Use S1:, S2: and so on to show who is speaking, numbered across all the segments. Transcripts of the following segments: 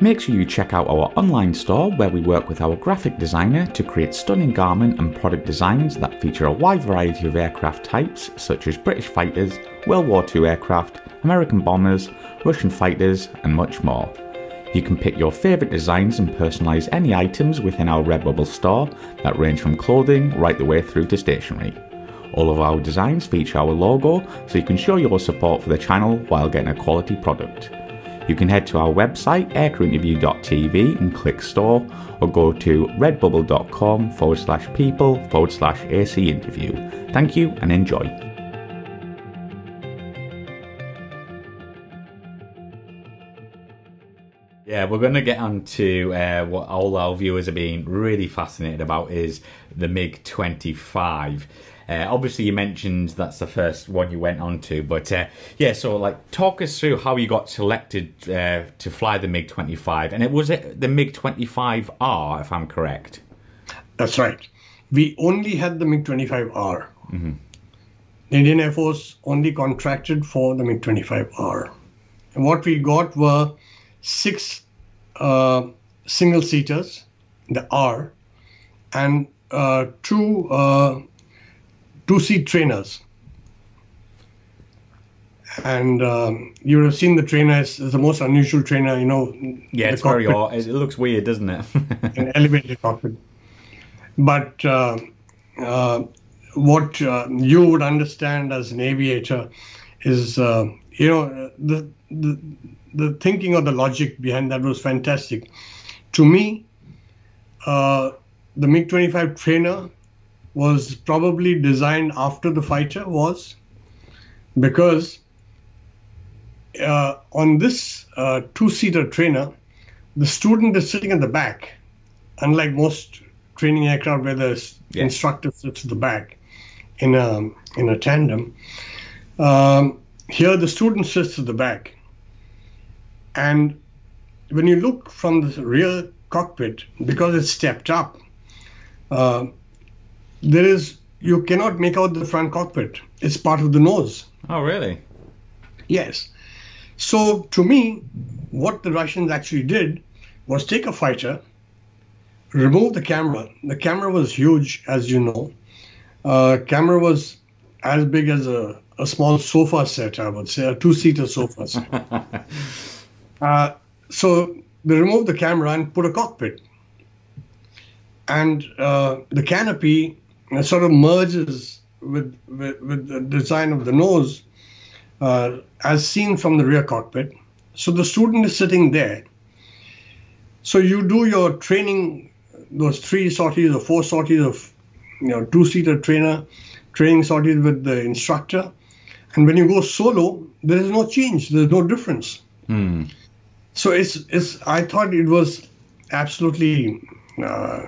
S1: Make sure you check out our online store where we work with our graphic designer to create stunning garment and product designs that feature a wide variety of aircraft types such as British fighters, World War II aircraft, American bombers, Russian fighters, and much more. You can pick your favourite designs and personalise any items within our Redbubble store that range from clothing right the way through to stationery. All of our designs feature our logo so you can show your support for the channel while getting a quality product. You can head to our website, aircrewinterview.tv, and click store, or go to redbubble.com forward slash people forward slash AC interview. Thank you and enjoy. Yeah, we're going to get on to uh, what all our viewers are being really fascinated about is the MiG 25. Uh, obviously, you mentioned that's the first one you went on to, but uh, yeah, so like talk us through how you got selected uh, to fly the MiG 25, and it was it the MiG 25R, if I'm correct.
S2: That's right. We only had the MiG 25R. Mm-hmm. The Indian Air Force only contracted for the MiG 25R. And what we got were six uh, single seaters, the R, and uh, two uh, two seat trainers. And um, you would have seen the trainer is, the most unusual trainer, you know.
S1: Yeah, it's very odd. It looks weird, doesn't it?
S2: an elevated cockpit. But uh, uh, what uh, you would understand as an aviator is, uh, you know, the, the the thinking or the logic behind that was fantastic. To me, uh, the MiG 25 trainer was probably designed after the fighter was because uh, on this uh, two seater trainer, the student is sitting in the back, unlike most training aircraft where the yeah. instructor sits at the back in a, in a tandem. Um, here, the student sits at the back. And when you look from the rear cockpit, because it's stepped up, uh, there is you cannot make out the front cockpit. It's part of the nose.
S1: Oh, really?
S2: Yes. So to me, what the Russians actually did was take a fighter, remove the camera. The camera was huge, as you know. Uh, camera was as big as a, a small sofa set, I would say, a two-seater sofa set. uh, so they removed the camera and put a cockpit. And uh, the canopy sort of merges with, with, with the design of the nose uh, as seen from the rear cockpit. So the student is sitting there. So you do your training, those three sorties or four sorties of, you know, two-seater trainer, training sorties with the instructor. And when you go solo, there is no change. There's no difference. Mm. So it's, it's, I thought it was absolutely uh,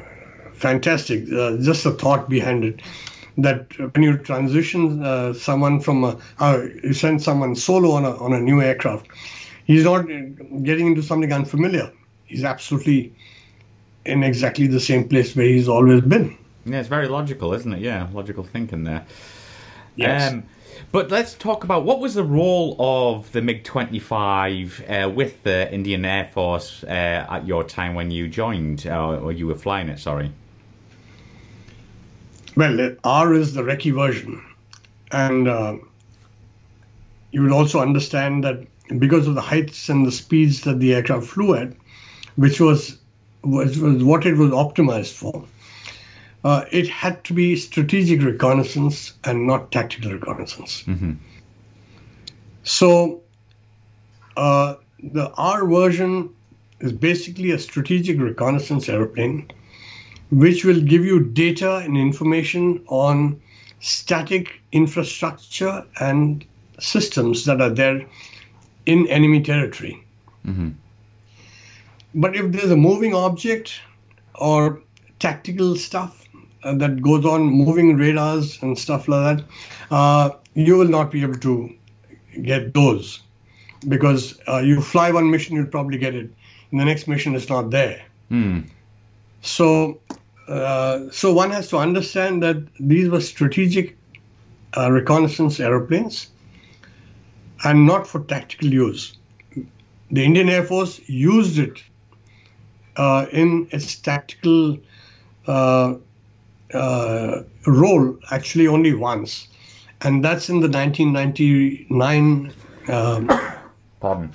S2: fantastic. Uh, just the thought behind it that when you transition uh, someone from a, uh, you send someone solo on a, on a new aircraft, he's not getting into something unfamiliar. He's absolutely in exactly the same place where he's always been.
S1: Yeah, it's very logical, isn't it? Yeah, logical thinking there. Yes. Um, but let's talk about what was the role of the MiG 25 uh, with the Indian Air Force uh, at your time when you joined, uh, or you were flying it, sorry.
S2: Well, R is the recce version. And uh, you will also understand that because of the heights and the speeds that the aircraft flew at, which was, was, was what it was optimized for, uh, it had to be strategic reconnaissance and not tactical reconnaissance. Mm-hmm. So uh, the R version is basically a strategic reconnaissance airplane which will give you data and information on static infrastructure and systems that are there in enemy territory. Mm-hmm. But if there's a moving object or tactical stuff uh, that goes on, moving radars and stuff like that, uh, you will not be able to get those because uh, you fly one mission, you'll probably get it. And the next mission is not there. Mm. So uh, so one has to understand that these were strategic uh, reconnaissance aeroplanes and not for tactical use. The Indian Air Force used it uh, in its tactical uh, uh, role actually only once, and that's in the 1999 um,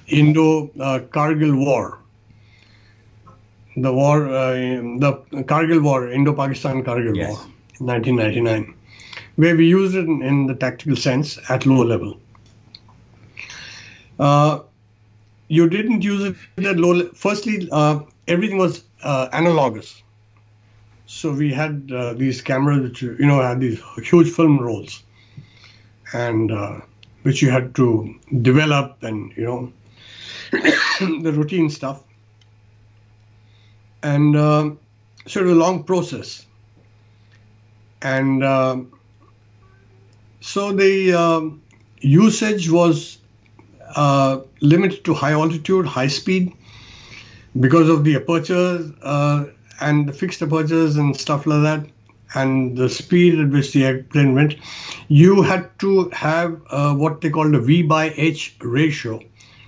S2: Indo uh, Kargil War. The war, uh, the Kargil War, Indo Pakistan Kargil yes. War, 1999, where we used it in, in, the tactical sense at lower level. Uh, you didn't use it at low. Le- Firstly, uh, everything was uh, analogous. So we had uh, these cameras, which you know had these huge film rolls, and uh, which you had to develop and you know the routine stuff. And uh, was a long process. And uh, so the uh, usage was uh, limited to high altitude, high speed, because of the apertures uh, and the fixed apertures and stuff like that, and the speed at which the airplane went, you had to have uh, what they called a V by H ratio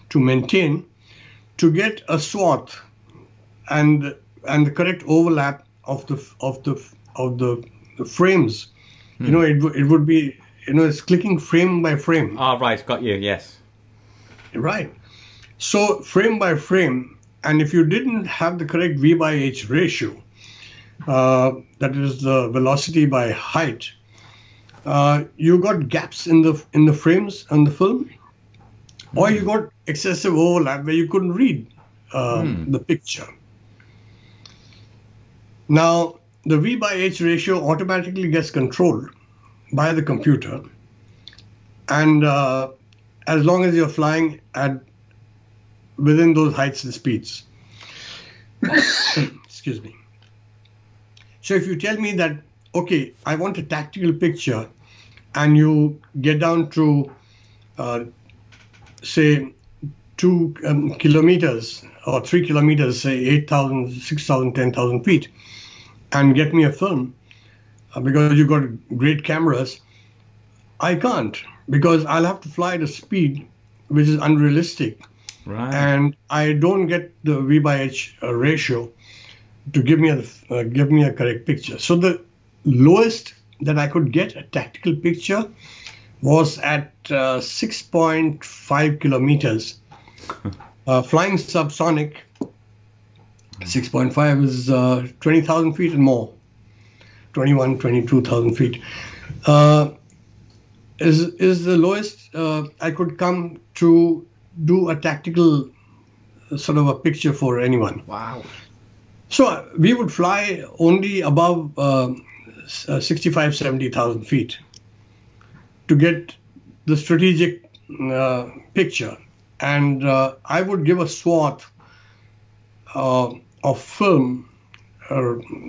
S2: to maintain to get a swath and and the correct overlap of the of the of the, the frames. Hmm. You know, it it would be you know it's clicking frame by frame.
S1: Ah, oh, right, got you. Yes.
S2: Right. So frame by frame, and if you didn't have the correct V by H ratio, uh, that is the velocity by height, uh, you got gaps in the in the frames on the film, or you got excessive overlap where you couldn't read uh, hmm. the picture. Now, the V by H ratio automatically gets controlled by the computer, and uh, as long as you're flying at within those heights and speeds. Excuse me. So if you tell me that, okay, I want a tactical picture, and you get down to, uh, say, two um, kilometers or three kilometers, say 8,000, 6,000, 10,000 feet, and get me a film uh, because you've got great cameras, I can't because I'll have to fly at a speed which is unrealistic. Right. And I don't get the V by H uh, ratio to give me a uh, give me a correct picture. So the lowest that I could get a tactical picture was at uh, 6.5 kilometers. uh, flying subsonic, 6.5 is uh, 20,000 feet and more, 21, 22,000 feet. Uh, is is the lowest uh, I could come to do a tactical sort of a picture for anyone.
S1: Wow.
S2: So uh, we would fly only above uh, uh 65, 70,000 feet to get the strategic uh, picture. And uh, I would give a swath uh, of film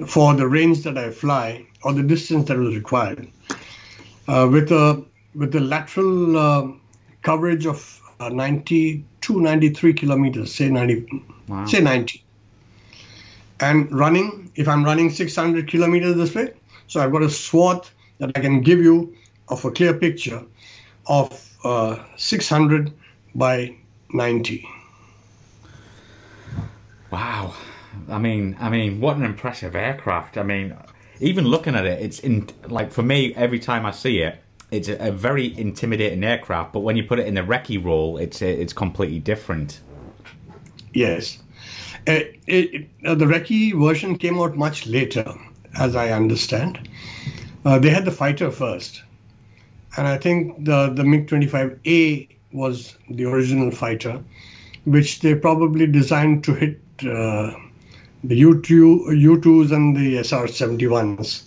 S2: for the range that I fly or the distance that was required with a with the lateral uh, coverage of uh, 92, 93 kilometers, say 90, wow. say 90. And running, if I'm running 600 kilometers this way, so I've got a swath that I can give you of a clear picture of uh, 600 by 90.
S1: Wow. I mean, I mean, what an impressive aircraft. I mean, even looking at it, it's in like for me every time I see it, it's a, a, very intimidating aircraft, but when you put it in the recce role, it's it's completely different.
S2: Yes, uh, it, it, uh, the recce version came out much later, as I understand. Uh, they had the fighter first, and I think the the MiG 25A was the original fighter, which they probably designed to hit uh, the U2 U2s and the SR 71s.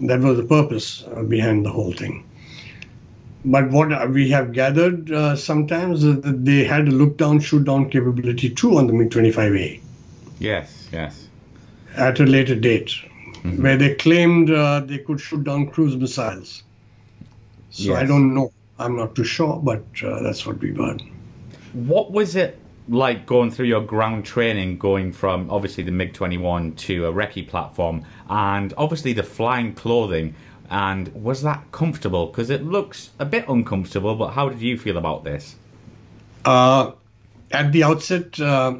S2: That was the purpose uh, behind the whole thing but what we have gathered uh, sometimes uh, they had a look down, shoot down capability too on the MiG 25A.
S1: Yes, yes.
S2: At a later date, mm-hmm. where they claimed uh, they could shoot down cruise missiles. So yes. I don't know. I'm not too sure, but uh, that's what we've heard.
S1: What was it like going through your ground training, going from obviously the MiG 21 to a recce platform, and obviously the flying clothing? And was that comfortable? Because it looks a bit uncomfortable, but how did you feel about this?
S2: Uh, at the outset, uh,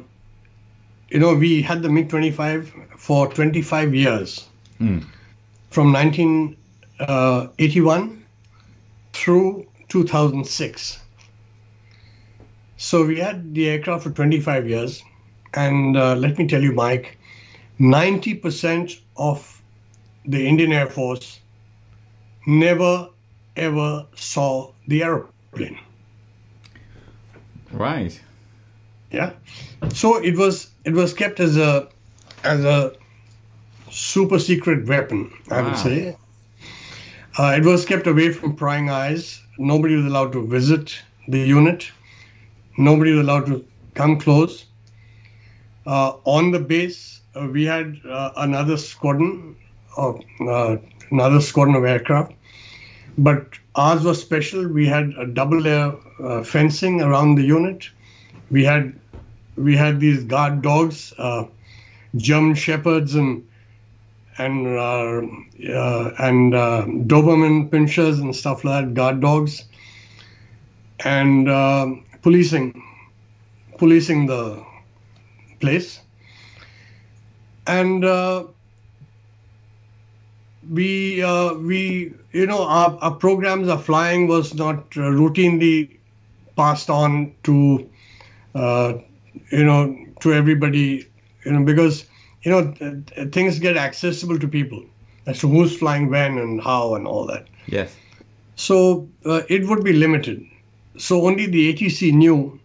S2: you know, we had the MiG 25 for 25 years from 1981 through 2006. So we had the aircraft for 25 years. And uh, let me tell you, Mike, 90% of the Indian Air Force never ever saw the aeroplane.
S1: Right.
S2: Yeah. So it was it was kept as a as a super secret weapon, I would say. Uh, it was kept away from prying eyes. Nobody was allowed to visit the unit. Nobody was allowed to come close. Uh, on the base, uh, we had uh, another squadron of uh, another squadron of aircraft, but ours was special. We had a double layer uh, fencing around the unit. We had we had these guard dogs, uh, German shepherds and and uh, uh, and uh, Doberman pinschers and stuff like that, guard dogs, and uh, policing policing the place. And uh, we uh, we you know our, our programs, our flying was not uh, routinely passed on to uh, you know to everybody you know because you know th- th- things get accessible to people as to who's flying when and how and all that
S1: Yes.
S2: so uh, it would be limited so only the atc knew.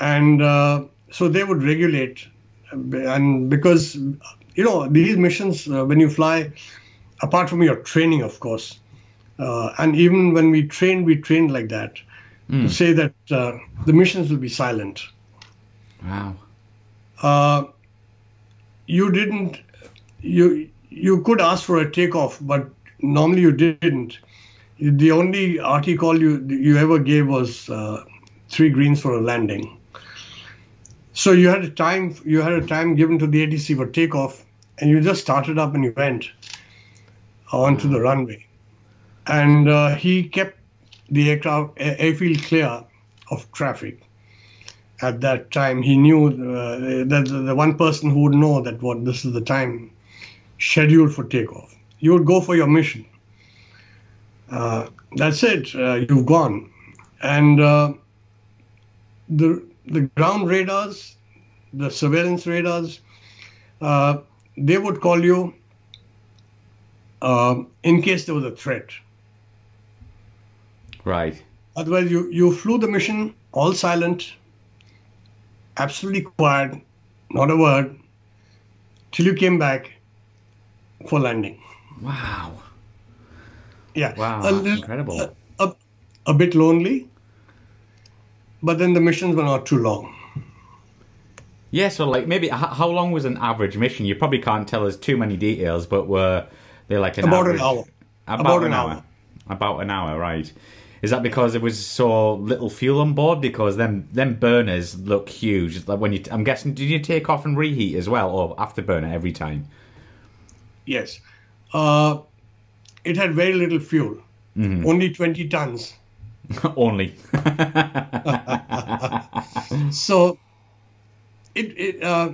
S2: And uh, so they would regulate. And because you know these missions uh, when you fly apart from your training of course uh, and even when we trained we trained like that to say that uh, the missions will be silent.
S1: Wow.
S2: uh, you didn't you you could ask for a takeoff but normally you didn't the only RT call you you ever gave was uh, three greens for a landing. So you had a time you had a time given to the ATC for takeoff and you just started up and you went onto the runway. And uh, he kept the aircraft airfield clear of traffic. At that time he knew uh, that the the one person who would know that what this is the time scheduled for takeoff. You would go for your mission that's it uh, you've gone and uh, the the ground radars the surveillance radars uh, they would call you uh, in case there was a threat
S1: Right.
S2: Otherwise, you, you flew the mission all silent, absolutely quiet, not a word, till you came back for landing.
S1: Wow.
S2: Yeah.
S1: Wow,
S2: A little-
S1: incredible.
S2: A, a, a bit lonely, but then the missions were not too long.
S1: Yeah, so like maybe how long was an average mission? You probably can't tell us too many details, but were they like an
S2: About an hour.
S1: About,
S2: About
S1: an,
S2: an
S1: hour.
S2: hour.
S1: About an hour, right? Is that because there was so little fuel on board? Because them them burners look huge. Like when you, I'm guessing, did you take off and reheat as well, or afterburner every time?
S2: Yes. Uh, it had very little fuel, only 20 tons.
S1: Only.
S2: So, it, it uh,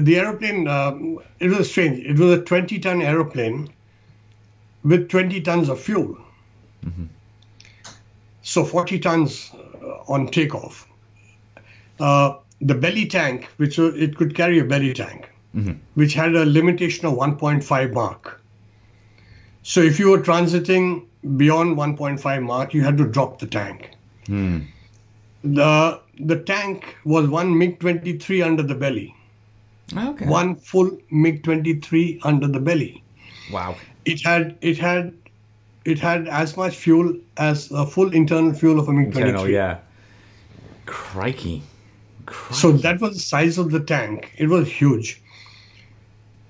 S2: the aeroplane uh, it was strange. It was a 20 ton aeroplane with 20 tons of fuel. So 40 tons uh, on takeoff. Uh, the belly tank, which wa- it could carry a belly tank, which had a limitation of 1.5 Mach. So if you were transiting beyond 1.5 Mach, you had to drop the tank. Hmm. The the tank was one MiG 23 under the belly,
S1: okay.
S2: one full MiG 23 under the belly.
S1: Wow.
S2: It had it had it had as much fuel as a full internal fuel of a MiG 23.
S1: Internal, yeah. Crikey. Crikey.
S2: So that was the size of the tank. It was huge.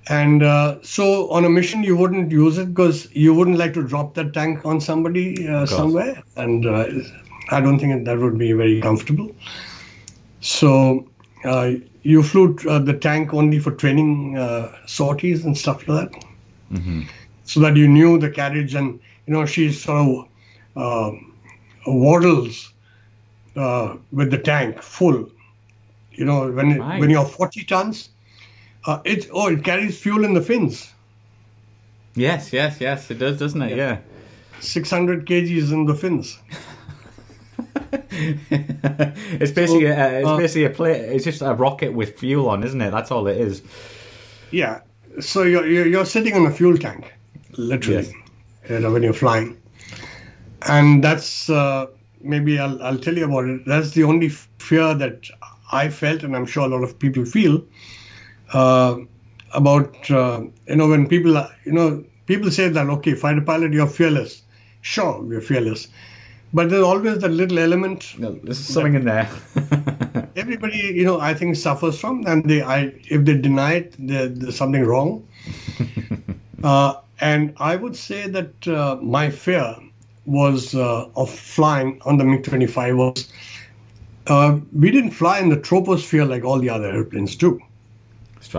S2: And uh, so on a mission, you wouldn't use it because you wouldn't like to drop that tank on somebody uh, somewhere. And uh, I don't think that would be very comfortable. So uh, you flew uh, the tank only for training uh, sorties and stuff like that. So that you knew the carriage and, you know, she sort of uh, waddles uh, with the tank full You know, when
S1: Right.
S2: when you're 40 tons, uh, it oh it carries fuel in the fins.
S1: Yes, yes, yes, it does, doesn't it? Yeah.
S2: 600 kgs in the fins.
S1: it's basically a, it's
S2: uh,
S1: basically a plate. It's just a rocket with fuel on, isn't it? That's all it is.
S2: Yeah. So you're you're, you're sitting on a fuel tank, literally, yes. you know, when you're flying, and that's uh, maybe I'll I'll tell you about it. That's the only fear that I felt, and I'm sure a lot of people feel uh, about uh, you know when people you know people say that okay, fighter pilot, you're fearless. Sure, we're fearless, but there's always that little element
S1: No, There's something in there.
S2: everybody you know i think suffers from and they i if they deny it there, there's something wrong uh, and i would say that uh, my fear was uh, of flying on the mig-25 was uh, we didn't fly in the troposphere like all the other airplanes do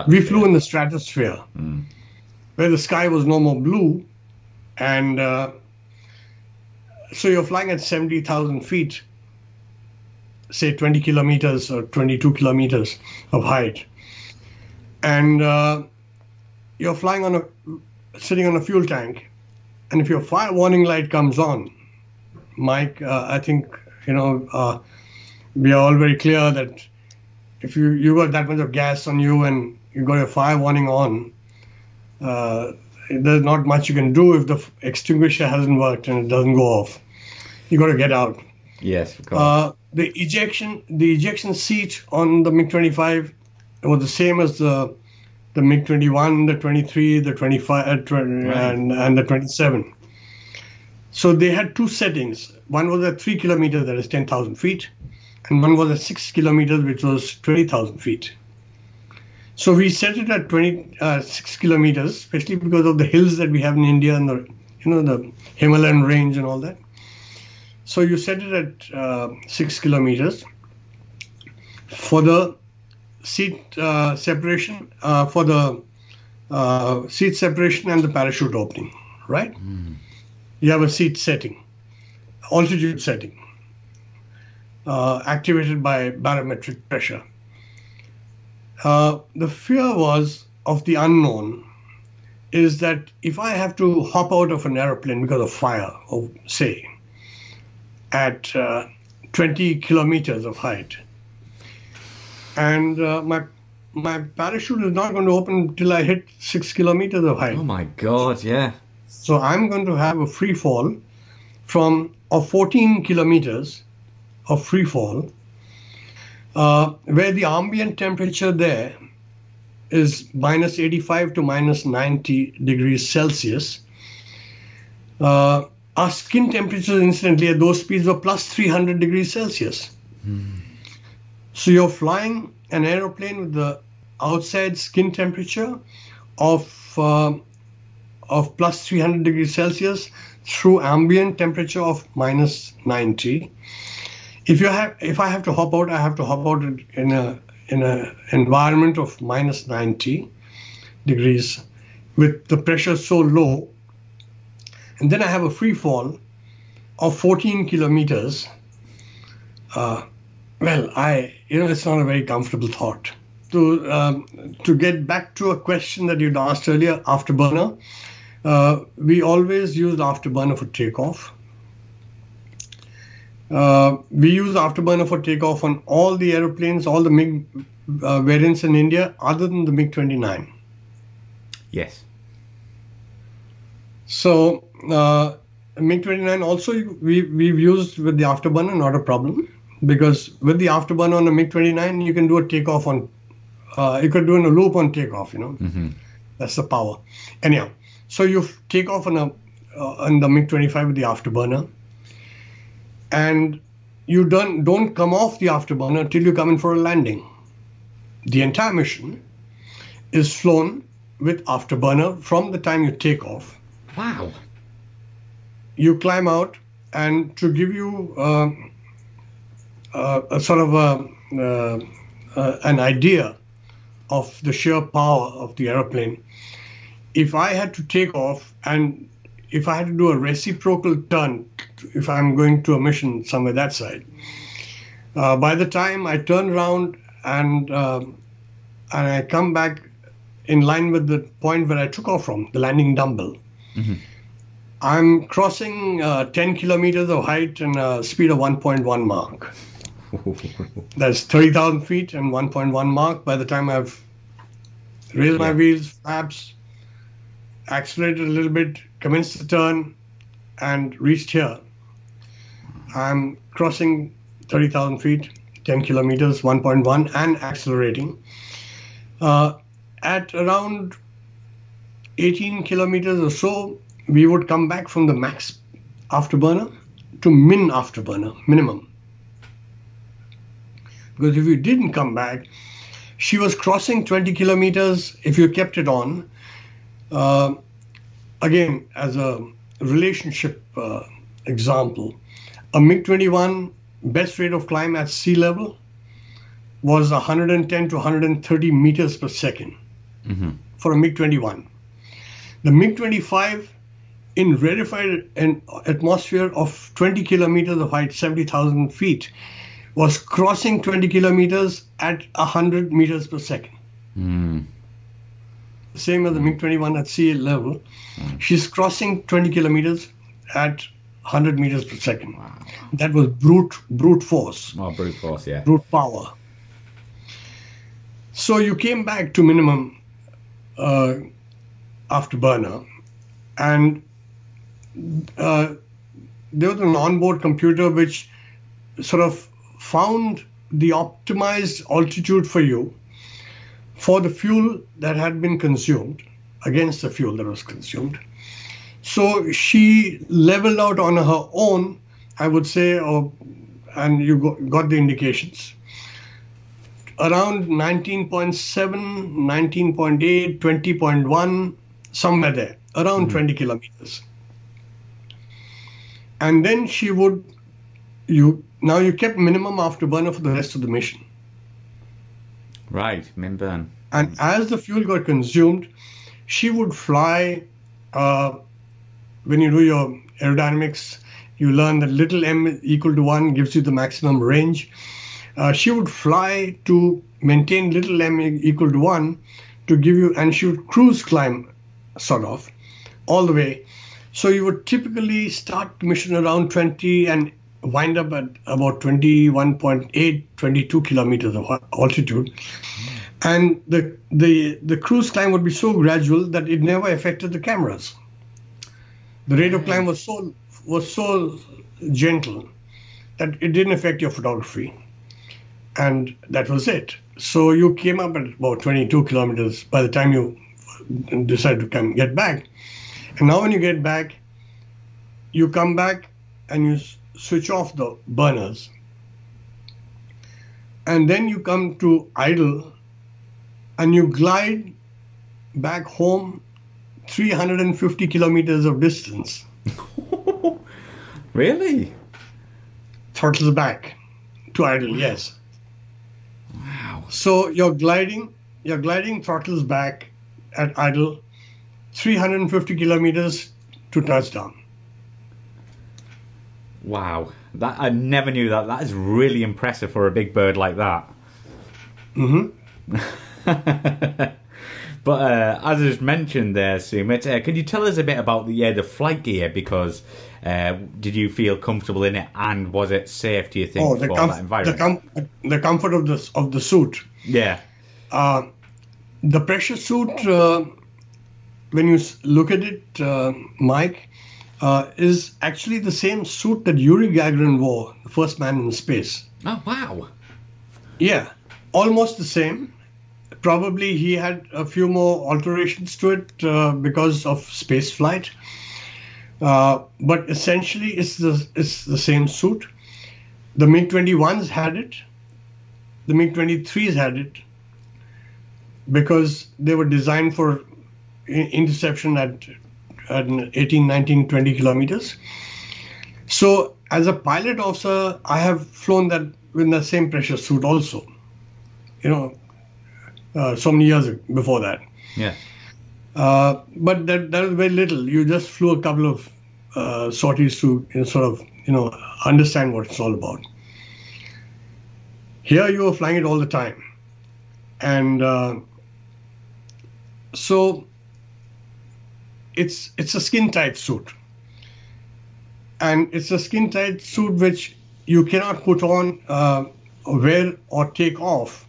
S2: we flew in the stratosphere where the sky was no more blue and uh, so you're flying at 70000 feet say 20 kilometers or 22 kilometers of height. And uh, you're flying on a sitting on a fuel tank and if your fire warning light comes on mike uh, i think you know uh, we are all very clear that if you you got that much of gas on you and you got your fire warning on uh, there's not much you can do if the f- extinguisher hasn't worked and it doesn't go off you got to get out
S1: Yes, of course.
S2: uh, the ejection the ejection seat on the MiG-25 was the same as the the MiG-21, the 23, the 25, uh, 20, and and the 27. So they had two settings. One was at three kilometers, that is 10,000 feet, and one was at six kilometers, which was 20,000 feet. So we set it at 26 uh, kilometers, especially because of the hills that we have in India and the you know the Himalayan range and all that. So you set it at uh, six kilometers for the seat uh, separation, uh, for the uh, seat separation and the parachute opening, right? You have a seat setting, altitude setting, uh, activated by barometric pressure. Uh, the fear was of the unknown is that if I have to hop out of an aeroplane because of fire, or say, at uh, 20 kilometers of height. And uh, my my parachute is not going to open till I hit six kilometers of height.
S1: oh my god, yeah.
S2: So I'm going to have a free fall from of 14 kilometers of free fall, uh, where the ambient temperature there is minus 85 to minus 90 degrees Celsius. Uh, our skin temperatures, incidentally, at those speeds were plus 300 degrees Celsius. So you're flying an aeroplane with the outside skin temperature of uh, of plus 300 degrees Celsius through ambient temperature of minus 90. If you have, if I have to hop out, I have to hop out in a in a environment of minus 90 degrees, with the pressure so low, and then I have a free fall of 14 kilometers. Uh, well, I you know it's not a very comfortable thought. To um, to get back to a question that you'd asked earlier, afterburner. Uh, we always used afterburner for takeoff. Uh, we use afterburner for takeoff on all the airplanes, all the MiG uh, variants in India, other than the MiG 29.
S1: Yes.
S2: So, uh, MiG 29 also we, we've used with the afterburner, not a problem, because with the afterburner on the MiG 29, you can do a takeoff on, uh, you could do in a loop on takeoff, you know. That's the power. Anyhow, so you take off on a uh, on the MiG 25 with the afterburner, and you don't don't come off the afterburner till you come in for a landing. The entire mission is flown with afterburner from the time you take off.
S1: Wow.
S2: You climb out, and to give you uh, uh, a sort of a, uh, uh, an idea of the sheer power of the aeroplane, if I had to take off and if I had to do a reciprocal turn, if I'm going to a mission somewhere that side, uh, by the time I turn around and um, and I come back in line with the point where I took off from, the landing dumbbell. I'm crossing uh, 10 kilometers of height and a speed of 1.1 Mach. That's 30,000 feet and 1.1 Mach by the time I've raised my wheels, flaps, accelerated a little bit, commenced the turn, and reached here. I'm crossing 30,000 feet, 10 kilometers, 1.1, and accelerating. Uh, at around 18 kilometers or so, we would come back from the max afterburner to min afterburner, minimum. Because if you didn't come back, she was crossing 20 kilometers if you kept it on. Uh, again, as a relationship uh, example, a MiG 21 best rate of climb at sea level was 110 to 130 meters per second for a MiG 21. The MiG 25 in rarefied an atmosphere of 20 kilometers of height, 70,000 feet, was crossing 20 kilometers at 100 meters per second. Same as the MiG 21 at sea level. She's crossing 20 kilometers at 100 meters per second. That was brute brute force,
S1: Oh, brute force, yeah.
S2: brute power. So you came back to minimum uh, afterburner, and uh, there was an onboard computer which sort of found the optimized altitude for you for the fuel that had been consumed against the fuel that was consumed. So she leveled out on her own, I would say, or, and you got the indications. Around 19.7, 19.8, 20.1, somewhere there, around mm-hmm. 20 kilometers. And then she would, you now you kept minimum afterburner for the rest of the mission.
S1: Right, Minburn.
S2: And as the fuel got consumed, she would fly. Uh, when you do your aerodynamics, you learn that little m equal to 1 gives you the maximum range. Uh, she would fly to maintain little m equal to 1 to give you, and she would cruise climb, sort of, all the way. So you would typically start mission around 20 and wind up at about 21.8, 22 kilometers of altitude and the the the cruise climb would be so gradual that it never affected the cameras. The rate of climb was so was so gentle that it didn't affect your photography, and that was it. So you came up at about 22 kilometers by the time you decide to come get back, and now when you get back, you come back and you switch off the burners, and then you come to idle and you glide back home 350 kilometers of distance,
S1: Really?
S2: throttles back to idle, yes.
S1: Wow.
S2: So you're gliding, you're gliding throttles back at idle 350 kilometers to touchdown.
S1: Wow. That I never knew that. That is really impressive for a big bird like that.
S2: hmm
S1: But uh, as I just mentioned there, Sumit, uh, can you tell us a bit about the yeah, the flight gear? Because uh, did you feel comfortable in it, and was it safe? Do you think
S2: Oh, the,
S1: for
S2: com-
S1: that
S2: the,
S1: environment?
S2: com- the comfort of the, of the suit.
S1: yeah.
S2: Uh, the pressure suit, uh, when you look at it, uh, Mike, uh, is actually the same suit that Yuri Gagarin wore, the first man in space.
S1: Oh wow.
S2: Yeah, almost the same. Probably he had a few more alterations to it uh, because of space flight. Uh, but essentially, it's the it's the same suit. The MiG 21s had it. The MiG 23s had it because they were designed for i- interception at 18, 19, 20 kilometers. So, as a pilot officer, I have flown that with the same pressure suit also. You know, uh, so many years before that.
S1: Yeah.
S2: Uh, but that that was very little. You just flew a couple of uh, sorties to you know, sort of you know understand what it's all about. Here you are flying it all the time. and uh, so it's it's a skin tight suit, and it's a skin tight suit which you cannot put on, uh, wear or take off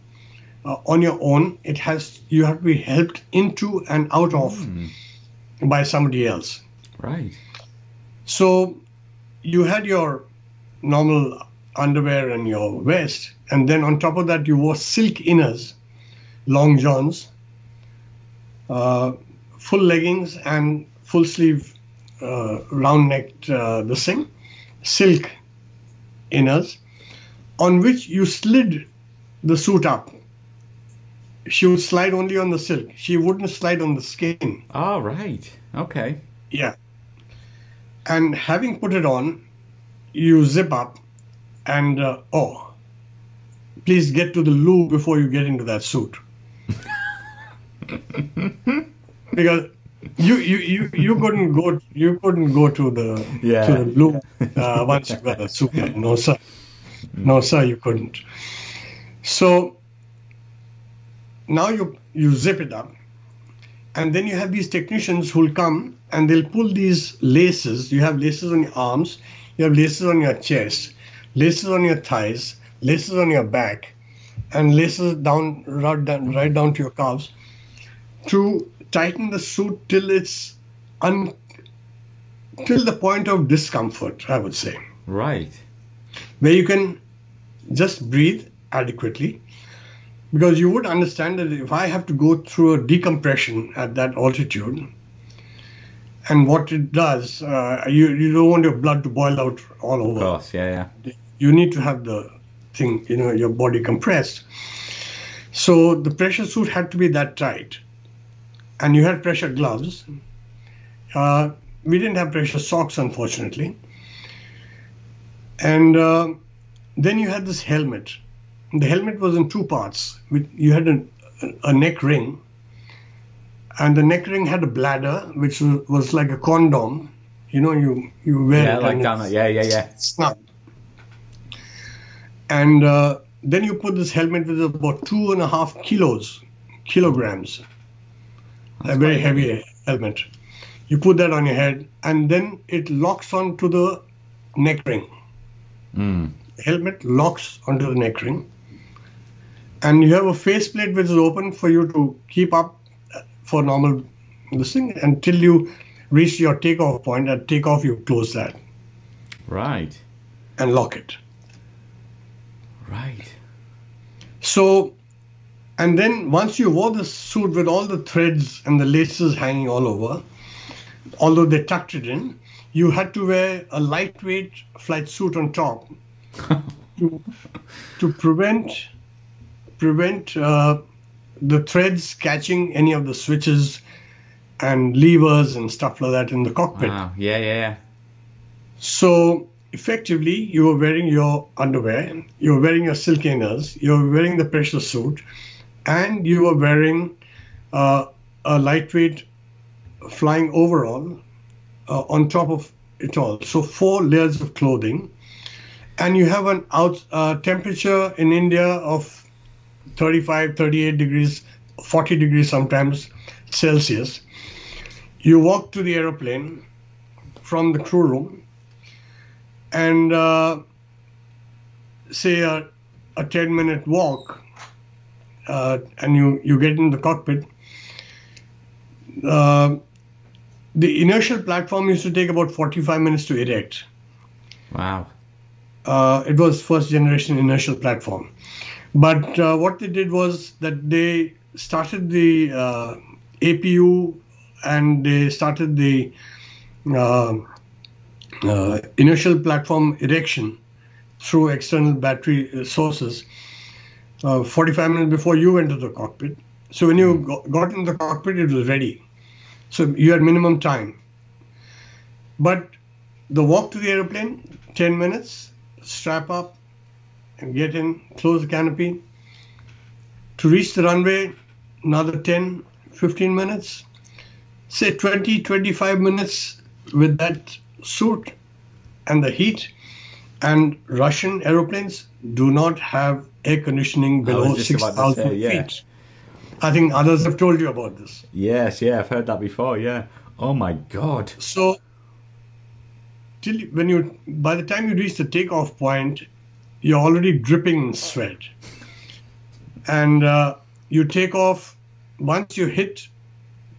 S2: uh, on your own. It has you have to be helped into and out of
S1: Mm,
S2: by somebody else.
S1: right.
S2: So you had your normal underwear and your vest, and then on top of that, you wore silk inners, long johns, uh, full leggings, and full sleeve, uh, round necked uh, this thing, silk inners, on which you slid the suit up. She would slide only on the silk. She wouldn't slide on the skin.
S1: All right. Okay.
S2: Yeah. And having put it on, you zip up and, uh, oh, please get to the loo before you get into that suit. because you, you, you, you couldn't go you couldn't go to the
S1: Yeah.
S2: to the loo uh, once you got a on. No sir. No sir you couldn't. So now you you zip it up and then you have these technicians who'll come and they'll pull these laces. You have laces on your arms, you have laces on your chest, laces on your thighs, laces on your back, and laces down right down, right down to your calves to tighten the suit till it's un till the point of discomfort, I would say,
S1: Right.
S2: where you can just breathe adequately. Because you would understand that if I have to go through a decompression at that altitude, and what it does, uh, you, you don't want your blood to boil out all over.
S1: Of course. Yeah. Yeah.
S2: You need to have the thing, you know, your body compressed. So the pressure suit had to be that tight. And you had pressure gloves. Uh, we didn't have pressure socks, unfortunately. And uh, then you had this helmet. The helmet was in two parts. You had a, a neck ring, and the neck ring had a bladder, which was, like a condom. You know, you you wear
S1: Yeah.
S2: it
S1: Like
S2: it's-
S1: Yeah. Yeah. Yeah.
S2: snap. And uh, then you put this helmet with about two and a half kilos, kilograms, a very heavy helmet. You put that on your head, and then it locks onto the neck ring.
S1: Mm.
S2: The helmet locks onto the neck ring, and you have a faceplate which is open for you to keep up uh, for normal this thing until you reach your takeoff point. At takeoff, you close that
S1: Right.
S2: and lock it.
S1: Right.
S2: So, and then once you wore the suit with all the threads and the laces hanging all over, although they tucked it in, you had to wear a lightweight flight suit on top to, to prevent prevent uh, the threads catching any of the switches and levers and stuff like that in the cockpit.
S1: Wow. Yeah. Yeah. Yeah.
S2: So effectively, you were wearing your underwear, you were wearing your silk inners, you were wearing the pressure suit, and you were wearing uh, a lightweight flying overall uh, on top of it all. So four layers of clothing, and you have an out uh, temperature in India of 35, 38 degrees, 40 degrees sometimes Celsius. You walk to the aeroplane from the crew room and uh, say a, a 10 minute walk uh, and you, you get in the cockpit. Uh, the inertial platform used to take about 45 minutes to erect.
S1: Wow.
S2: uh, it was first generation inertial platform. But uh, what they did was that they started the uh, apu and they started the uh, uh, inertial platform erection through external battery uh, sources uh, 45 minutes before you went to the cockpit. So when you go- got in the cockpit, it was ready. So you had minimum time. But the walk to the airplane, 10 minutes, strap up and get in, close the canopy. To reach the runway, another 10, 15 minutes. Say 20, 25 minutes with that suit and the heat. And Russian aeroplanes do not have air conditioning below
S1: just about to
S2: 6,000
S1: yeah.
S2: feet. I think others have told you about this.
S1: Yes, yeah, I've heard that before. Yeah. Oh my god.
S2: So, till when you by the time you reach the takeoff point, you're already dripping in sweat, and uh, you take off. Once you hit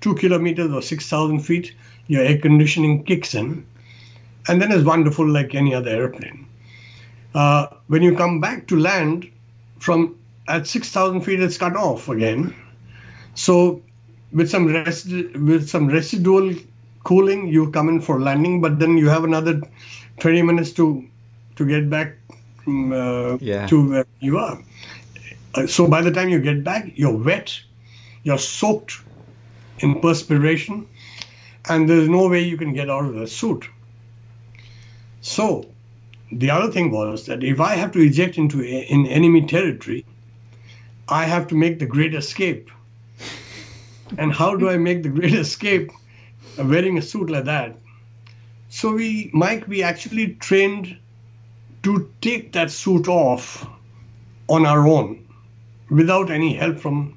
S2: two kilometers or six thousand feet, your air conditioning kicks in, and then it's wonderful like any other airplane. Uh, when you come back to land, from at six thousand feet, it's cut off again. So with some rest, with some residual cooling, you come in for landing, but then you have another 20 minutes to to get back um, uh,
S1: Yeah.
S2: to where you are. Uh, so by the time you get back, you're wet, you're soaked in perspiration, and there's no way you can get out of the suit. So the other thing was that if I have to eject into a, in enemy territory, I have to make the great escape. And how do I make the great escape uh, wearing a suit like that? So we, Mike, we actually trained to take that suit off on our own without any help from,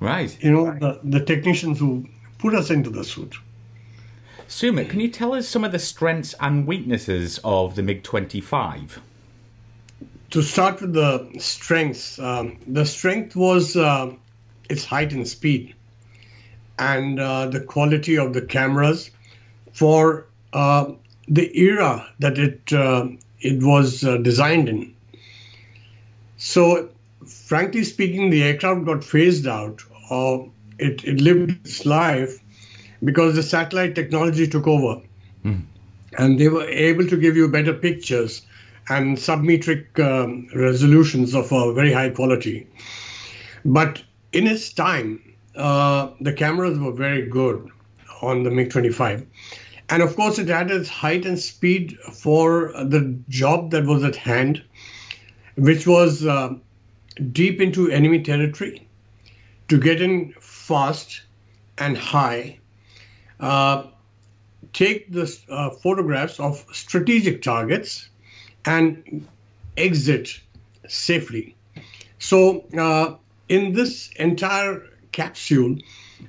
S1: Right.
S2: you know, the, the technicians who put us into the suit.
S1: Sumit, can you tell us some of the strengths and weaknesses of the MiG 25?
S2: to start with the strengths, um, the strength was uh, its height and speed, and uh, the quality of the cameras for uh, the era that it uh, it was uh, designed in. So, frankly speaking, the aircraft got phased out, or it, it lived its life because the satellite technology took over, and they were able to give you better pictures and submetric um, resolutions of a very high quality. But in its time, uh, the cameras were very good on the MiG 25. And of course, it had its height and speed for the job that was at hand, which was uh, deep into enemy territory to get in fast and high. Uh, take the uh, photographs of strategic targets and exit safely. So, uh, in this entire capsule,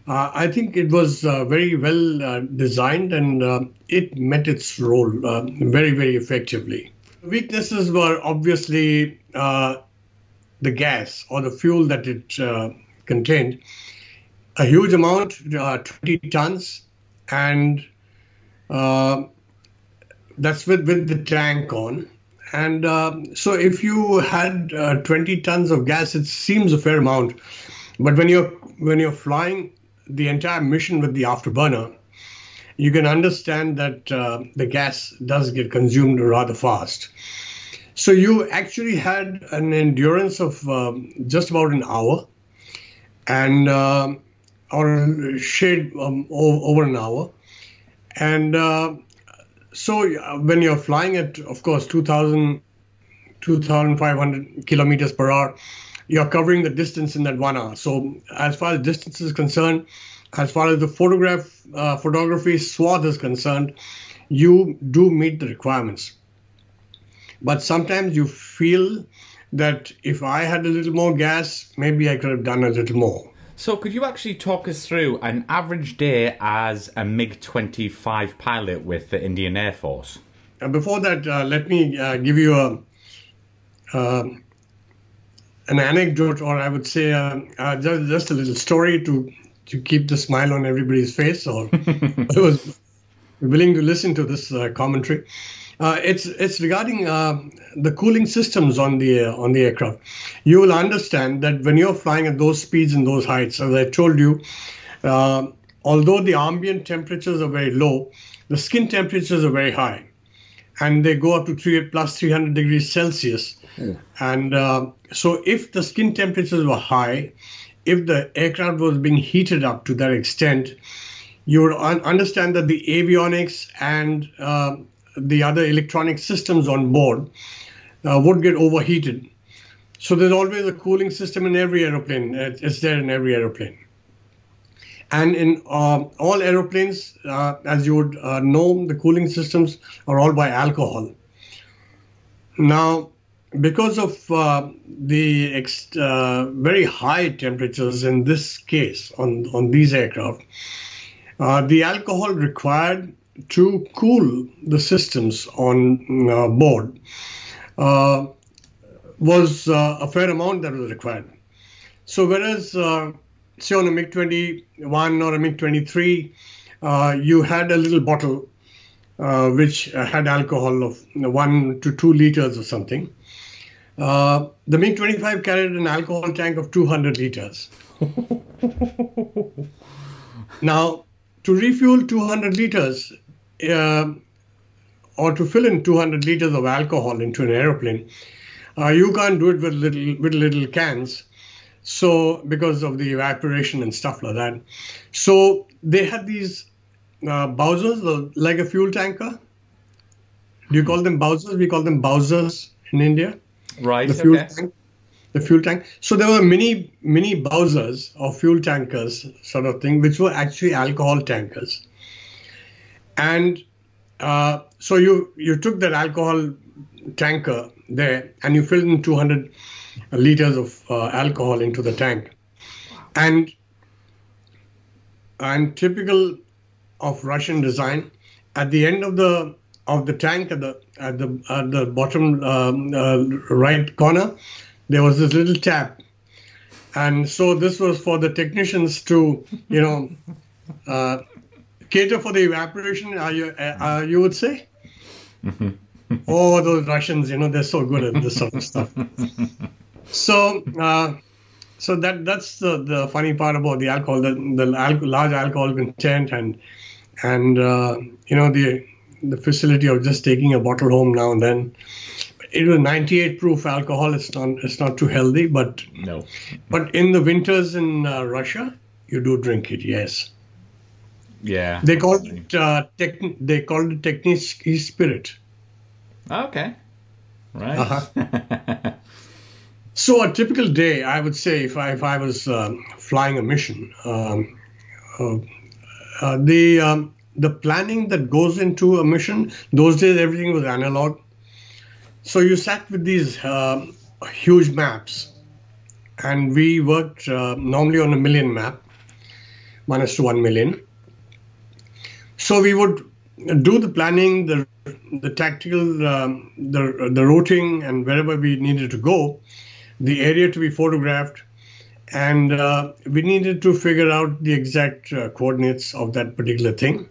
S2: uh, I think it was uh, very well uh, designed and it met its role very, very effectively. Weaknesses were obviously the gas or the fuel that it contained. A huge amount, uh, 20 tons, and uh, that's with, with the tank on. And uh, so, if you had uh, 20 tons of gas, it seems a fair amount. But when you're when you're flying the entire mission with the afterburner, you can understand that uh, the gas does get consumed rather fast. So you actually had an endurance of um, just about an hour, and uh, or shade um, over an hour, and uh, so uh, when you're flying at, of course, 2,000, 2,500 kilometers per hour, you're covering the distance in that one hour. So as far as distance is concerned, as far as the photograph uh, photography swath is concerned, you do meet the requirements. But sometimes you feel that if I had a little more gas, maybe I could have done a little more.
S1: So, could you actually talk us through an average day as a MiG 25 pilot with the Indian Air Force?
S2: And before that, uh, let me uh, give you a um an anecdote, or I would say uh, uh, just, just a little story to to keep the smile on everybody's face, or I was willing to listen to this uh, commentary. Uh, it's it's regarding uh, the cooling systems on the uh, on the aircraft. You will understand that when you're flying at those speeds and those heights, as I told you, uh, although the ambient temperatures are very low, the skin temperatures are very high, and they go up to three plus 300 degrees Celsius. And uh, so, if the skin temperatures were high, if the aircraft was being heated up to that extent, you would un- understand that the avionics and uh, the other electronic systems on board uh, would get overheated. So there's always a cooling system in every aeroplane. It's there in every aeroplane. And in uh, all aeroplanes, uh, as you would uh, know, the cooling systems are all by alcohol. Now, because of uh, the ex- uh, very high temperatures in this case on, on these aircraft, uh, the alcohol required to cool the systems on uh, board uh, was uh, a fair amount that was required. So, whereas, say, on a MiG 21 or a MiG 23, you had a little bottle uh, which had alcohol of one to two liters or something. Uh, the MiG 25 carried an alcohol tank of 200 liters. now, to refuel 200 liters uh, or to fill in 200 liters of alcohol into an aeroplane, uh, you can't do it with little with little cans. So because of the evaporation and stuff like that, so they had these uh, Bowsers, uh, like a fuel tanker. Do you call them Bowsers? We call them Bowsers in India.
S1: Right.
S2: The fuel
S1: okay.
S2: tank. The fuel tank. So there were many, many Bowsers or fuel tankers, sort of thing, which were actually alcohol tankers. And uh, so you you took that alcohol tanker there and you filled in 200 liters of uh, alcohol into the tank, and and typical of Russian design. At the end of the of the tank, at the at the at the bottom um, uh, right corner, there was this little tap, and so this was for the technicians to you know uh, cater for the evaporation. Are you uh, you would say? oh, those Russians, you know, they're so good at this sort of stuff. So, uh, so that that's the, the funny part about the alcohol, the, the al- large alcohol content and and uh, you know the the facility of just taking a bottle home now and then. It was 98 proof alcohol. It's not it's not too healthy, but
S1: no.
S2: But in the winters in uh, Russia, you do drink it. Yes.
S1: Yeah.
S2: They called it uh, techn- they called it Techniski spirit.
S1: Okay. Right.
S2: Uh-huh. so a typical day, I would say, if I if I was um, flying a mission, um, uh, uh, the um, the planning that goes into a mission those days everything was analog so you sat with these uh, huge maps and we worked uh, normally on a million map minus to 1 million so we would do the planning the the tactical um, the the routing and wherever we needed to go the area to be photographed and uh, we needed to figure out the exact uh, coordinates of that particular thing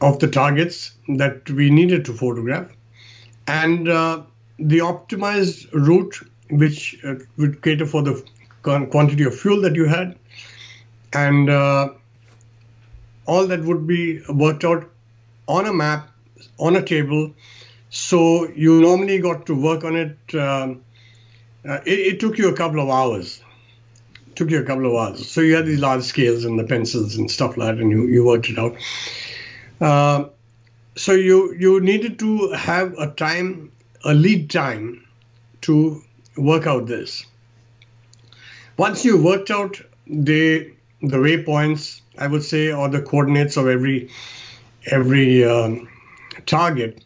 S2: of the targets that we needed to photograph and uh, the optimized route which uh, would cater for the quantity of fuel that you had and uh, all that would be worked out on a map on a table so you normally got to work on it um, uh, it, it, took you a couple of hours. It took you a couple of hours. So you had these large scales and the pencils and stuff like that, and you, you worked it out. Uh, so you you needed to have a time, a lead time, to work out this. Once you worked out the the waypoints, I would say, or the coordinates of every every um, target,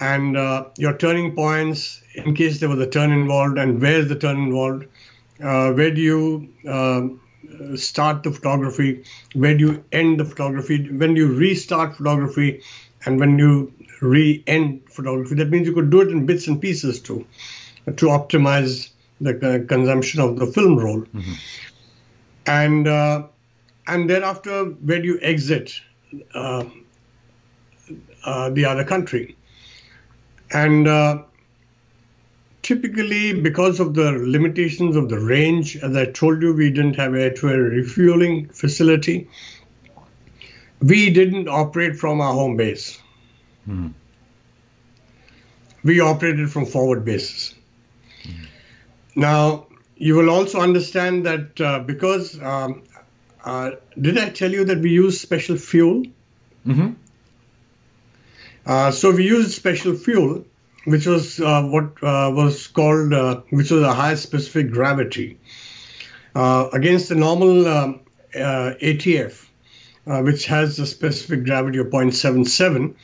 S2: and uh, your turning points in case there was a turn involved and where's the turn involved uh, where do you uh, start the photography? Where do you end the photography? When do you restart photography? And when you re-end photography? That means you could do it in bits and pieces too to optimize the consumption of the film roll. Mm-hmm. and uh, and thereafter where do you exit uh, uh, the other country and uh, typically, because of the limitations of the range, as I told you, we didn't have air-to-air refueling facility. We didn't operate from our home base. Hmm. We operated from forward bases. Hmm. Now, you will also understand that uh, because um, uh, did I tell you that we use special fuel? Mm-hmm. Uh, so we used special fuel, which was uh, what uh, was called, uh, which was a high specific gravity, uh, against the normal um, uh, ATF, which has a specific gravity of 0.77.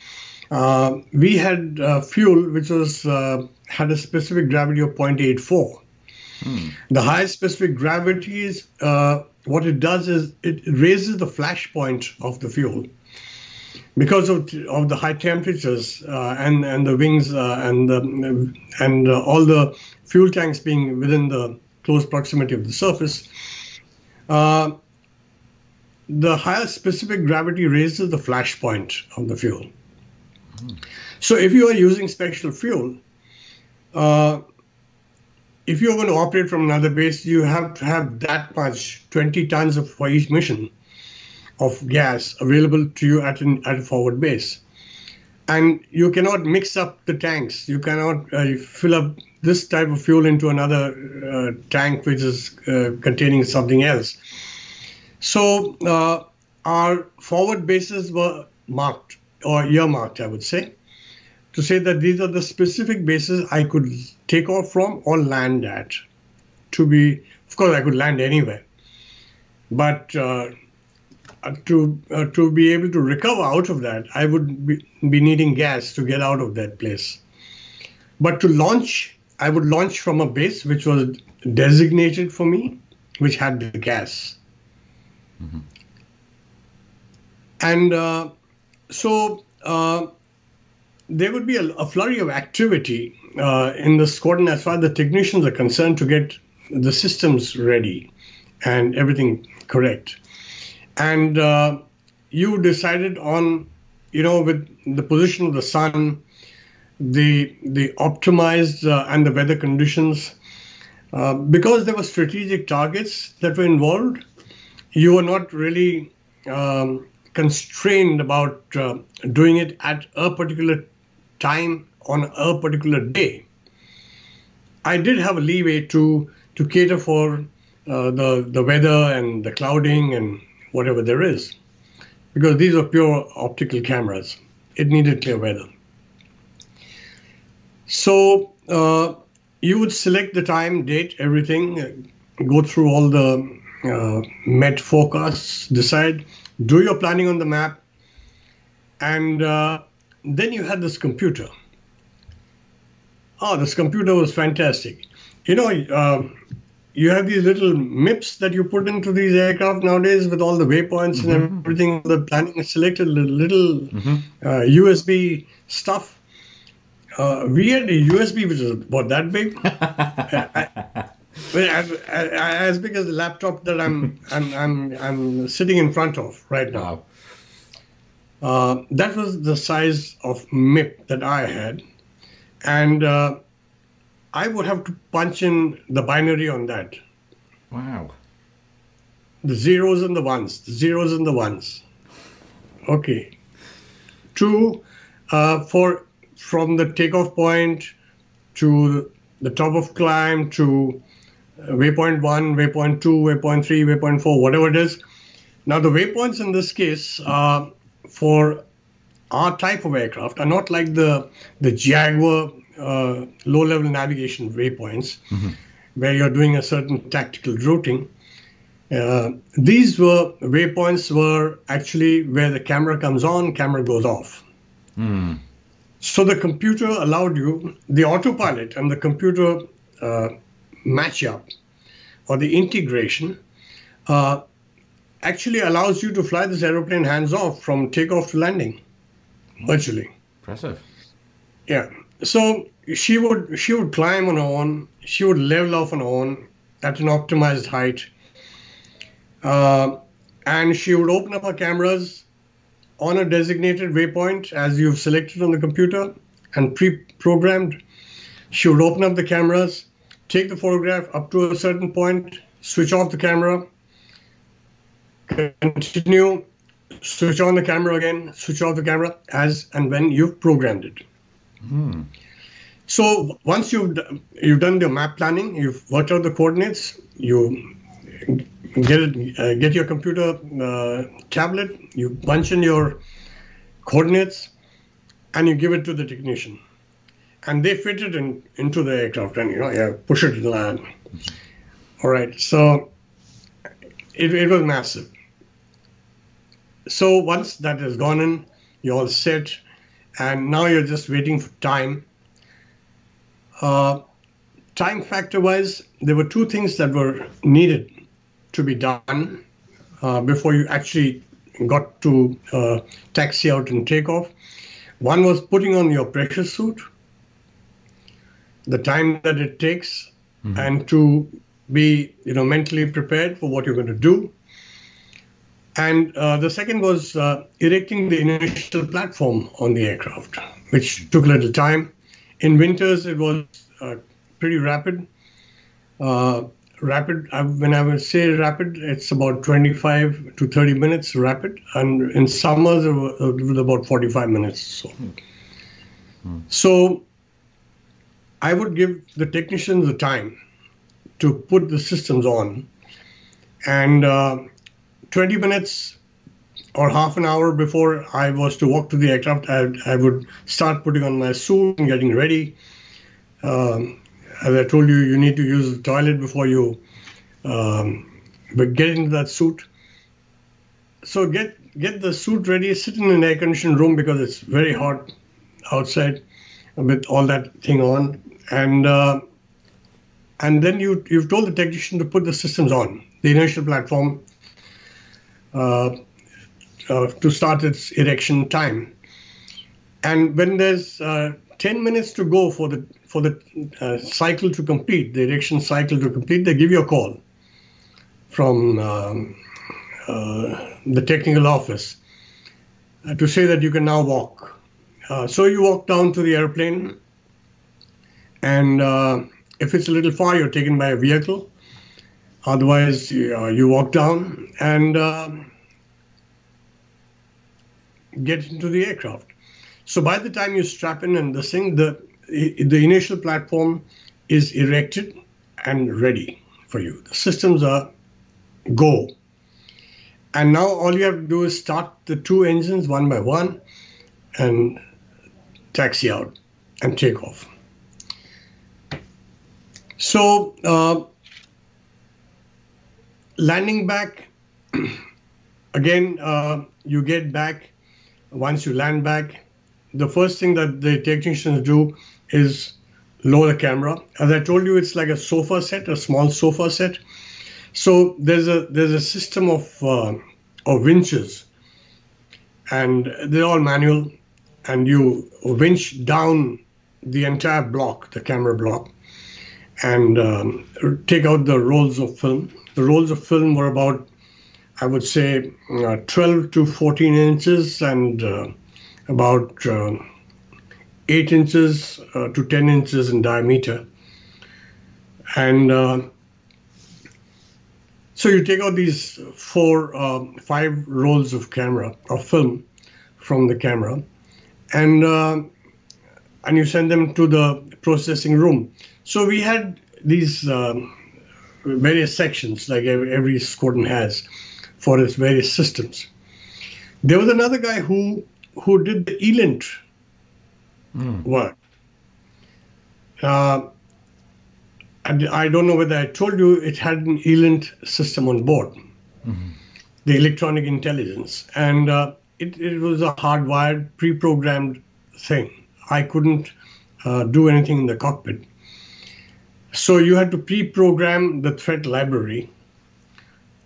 S2: uh, we had uh, fuel which was uh, had a specific gravity of 0.84. Hmm. The high specific gravity is uh, what it does is it raises the flash point of the fuel because of, of the high temperatures uh, and and the wings uh, and the, and all the fuel tanks being within the close proximity of the surface. the higher specific gravity raises the flash point of the fuel. So if you are using special fuel, uh, if you're going to operate from another base, you have to have that much, 20 tons of, for each mission of gas available to you at, an, at a forward base. And you cannot mix up the tanks. You cannot uh, fill up this type of fuel into another uh, tank which is uh, containing something else. So uh, our forward bases were marked or earmarked, I would say, to say that these are the specific bases I could take off from or land at. To be, of course, I could land anywhere, but uh, to uh, to be able to recover out of that, I would be, be needing gas to get out of that place. But to launch, I would launch from a base which was designated for me, which had the gas. Mm-hmm. And uh, so uh, there would be a, a flurry of activity uh, in the squadron as far as the technicians are concerned to get the systems ready and everything correct. And uh, you decided on, you know, with the position of the sun, the the optimized uh, and the weather conditions, uh, because there were strategic targets that were involved. You were not really um, constrained about uh, doing it at a particular time on a particular day. I did have a leeway to to cater for uh, the the weather and the clouding and whatever there is, because these are pure optical cameras. It needed clear weather. So uh, you would select the time, date, everything, uh, go through all the uh, met forecasts, decide do your planning on the map, and uh, then you had this computer. Oh, this computer was fantastic. You know, uh, you have these little MIPS that you put into these aircraft nowadays with all the waypoints mm-hmm. and everything. The planning is selected, little mm-hmm. uh, USB stuff. Uh, we had a USB which was about that big. as, as, big as the laptop that I'm, I'm, I'm, I'm sitting in front of right now. Uh, that was the size of MIP that I had. And uh, I would have to punch in the binary on that.
S1: Wow.
S2: The zeros and the ones, the zeros and the ones. Okay. Two, uh, for from the takeoff point to the top of climb to waypoint 1, waypoint 2, waypoint 3, waypoint 4, whatever it is. Now, the waypoints in this case uh, for our type of aircraft are not like the, the Jaguar uh, low level navigation waypoints, mm-hmm. where you're doing a certain tactical routing. Uh, these were waypoints were actually where the camera comes on, camera goes off. Mm. So the computer allowed you, the autopilot and the computer uh, matchup or the integration uh, actually allows you to fly this aeroplane hands off from takeoff to landing virtually.
S1: Impressive.
S2: Yeah. So she would she would climb on her own. She would level off on her own at an optimized height, uh, and she would open up her cameras on a designated waypoint as you've selected on the computer and pre-programmed. She would open up the cameras take the photograph up to a certain point, switch off the camera, continue, switch on the camera again, switch off the camera as and when you've programmed it. Hmm. So once you've you've done the map planning, you've worked out the coordinates, you get it, uh, get your computer uh, tablet, you punch in your coordinates, and you give it to the technician and they fit it in, into the aircraft and you know yeah push it to land. All right, so it, it was massive. So once that has gone in, you all set, and now you're just waiting for time. Uh, time factor wise, there were two things that were needed to be done uh, before you actually got to uh, taxi out and take off. One was putting on your pressure suit, the time that it takes, mm-hmm. and to be you know mentally prepared for what you're going to do. And uh, the second was uh, erecting the inertial platform on the aircraft, which took a little time. In winters, it was uh, pretty rapid. Uh, rapid, when I would say rapid, it's about 25 to 30 minutes rapid. And in summers, it was about 45 minutes. So, hmm. so I would give the technicians the time to put the systems on. And uh, 20 minutes or half an hour before I was to walk to the aircraft, I, I would start putting on my suit and getting ready. Um, as I told you, you need to use the toilet before you um, but get into that suit. So get get the suit ready. Sit in an air-conditioned room because it's very hot outside with all that thing on, and uh, and then you you've told the technician to put the systems on the inertial platform to start its erection time. And when there's uh, 10 minutes to go for the for the uh, cycle to complete, the erection cycle to complete, they give you a call from um, uh, the technical office uh, to say that you can now walk. Uh, so you walk down to the airplane, and uh, if it's a little far, you're taken by a vehicle. Otherwise, you walk down and um, get into the aircraft. So by the time you strap in and the thing, the the inertial platform is erected and ready for you. The systems are go. And now all you have to do is start the two engines one by one and taxi out and take off. So, uh, landing back, again, uh, you get back, once you land back, the first thing that the technicians do is lower the camera. As I told you, it's like a sofa set, a small sofa set. So there's a there's a system of uh, of winches, and they're all manual, and you winch down the entire block, the camera block, and um, take out the rolls of film. The rolls of film were about, I would say, uh, 12 to 14 inches and uh, about uh, 8 inches uh, to 10 inches in diameter. And uh, so you take out these four, five rolls of camera of film from the camera, and and you send them to the processing room. So we had these um, various sections, like every, every squadron has, for its various systems. There was another guy who who did the ELINT mm. work. Uh, I don't know whether I told you it had an ELINT system on board, mm-hmm. the electronic intelligence, and uh, it, it, was a hardwired, pre-programmed thing. I couldn't uh, do anything in the cockpit, so you had to pre-program the threat library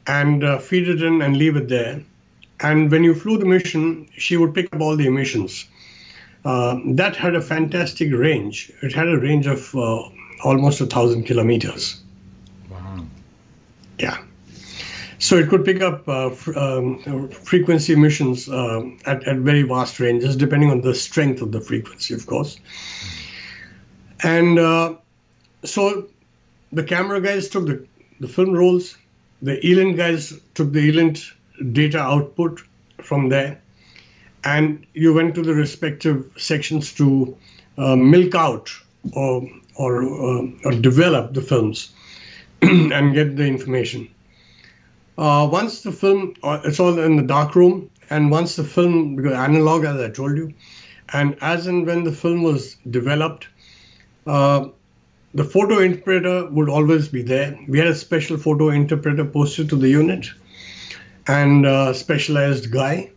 S2: and uh, feed it in and leave it there. And when you flew the mission, she would pick up all the emissions. Uh, that had a fantastic range. It had a range of uh, almost a thousand kilometers. Wow. Yeah. So it could pick up uh, f- um, frequency emissions uh, at, at very vast ranges, depending on the strength of the frequency, of course. And uh, so the camera guys took the, the film rolls, the ELINT guys took the ELINT data output from there, and you went to the respective sections to uh, milk out or or, uh, or develop the films and get the information. Uh, once the film, uh, it's all in the dark room, and once the film, because analog, as I told you, and as and when the film was developed, uh, the photo interpreter would always be there. We had a special photo interpreter posted to the unit and a specialized guy,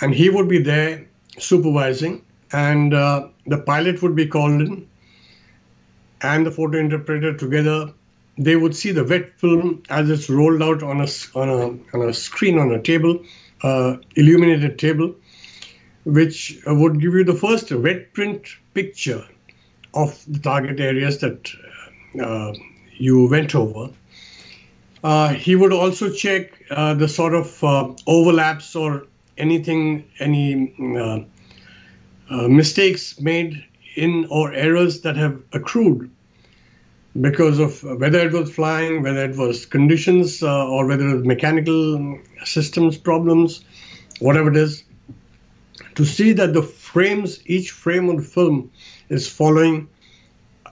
S2: and he would be there supervising and uh, the pilot would be called in, and the photo interpreter together. They would see the wet film as it's rolled out on a on a on a screen on a table, uh, illuminated table, which would give you the first wet print picture of the target areas that uh, you went over. Uh, he would also check uh, the sort of uh, overlaps or anything, any uh, uh, mistakes made in or errors that have accrued because of whether it was flying, whether it was conditions, or whether it was mechanical systems problems, whatever it is, to see that the frames, each frame of the film is following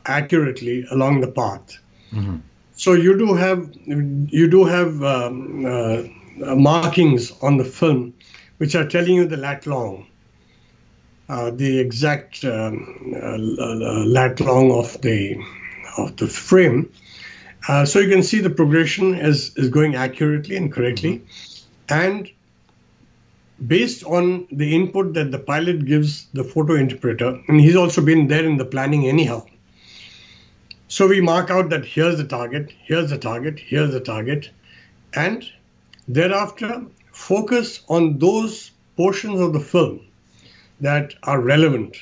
S2: accurately along the path. Mm-hmm. So you do have you do have um, uh, markings on the film which are telling you the lat long, uh, the exact um, uh, lat long of the of the frame. Uh, so you can see the progression is, is going accurately and correctly. Mm-hmm. And based on the input that the pilot gives the photo interpreter, and he's also been there in the planning anyhow. So we mark out that here's the target, here's the target, here's the target, and thereafter focus on those portions of the film that are relevant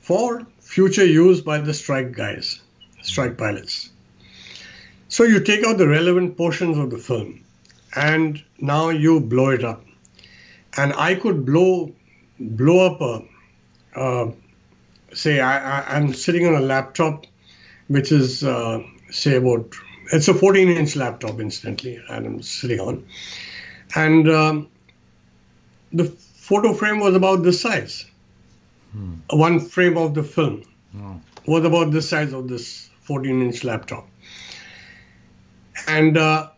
S2: for future use by the strike guys, strike pilots. So you take out the relevant portions of the film and now you blow it up. And I could blow blow up a, a say I, am sitting on a laptop, which is uh, say about it's a 14 inch laptop instantly, and I'm sitting on, and um, the photo frame was about this size. Hmm. One frame of the film oh. was about the size of this 14 inch laptop, and uh,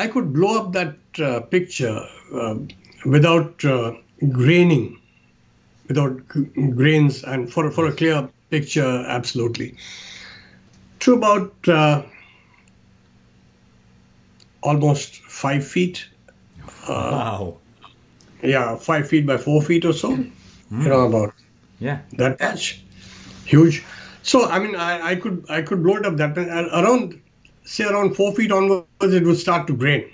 S2: I could blow up that uh, picture uh, without uh, graining without grains and for, for a clear picture, absolutely. To about uh, almost five feet.
S1: Uh, wow.
S2: Yeah, five feet by four feet or so. Mm. You know about.
S1: Yeah.
S2: That patch, huge. So I mean, I, I could I could blow it up that around say around four feet onwards, it would start to grain,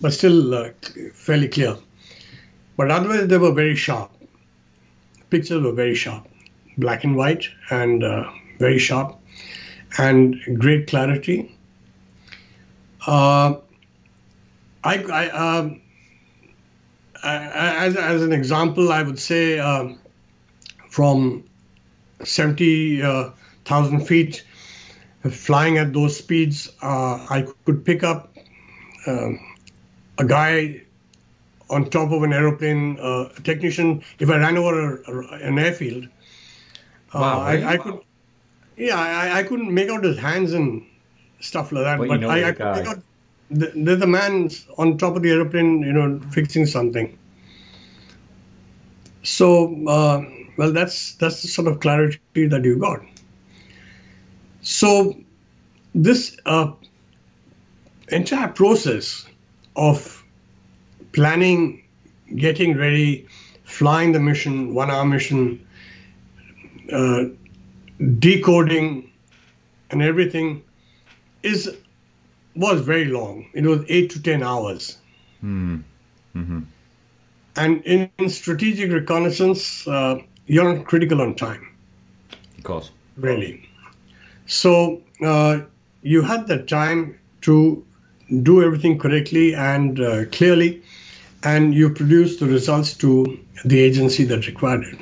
S2: but still uh, fairly clear. But otherwise, they were very sharp pictures were very sharp, black and white, and uh, very sharp, and great clarity. Uh, I, I um, as, as an example, I would say uh, from 70,000 uh, feet, flying at those speeds, uh, I could pick up um, a guy on top of an aeroplane uh, technician if I ran over a, an airfield.
S1: Uh, wow,
S2: I, I, could, yeah, I, I, couldn't make out his hands and stuff like that.
S1: But, but you know
S2: I, I could make out the, there's a man on top of the aeroplane, you know, fixing something. So, uh, well, that's that's the sort of clarity that you got. So, this uh, entire process of planning, getting ready, flying the mission, one hour mission, uh, decoding, and everything is was very long. It was eight to ten hours.
S1: Mm. Mm-hmm.
S2: And in, in, strategic reconnaissance, uh, you're not critical on time.
S1: Of course.
S2: Really. So uh, you had the time to do everything correctly and uh, clearly and you produced the results to the agency that required it.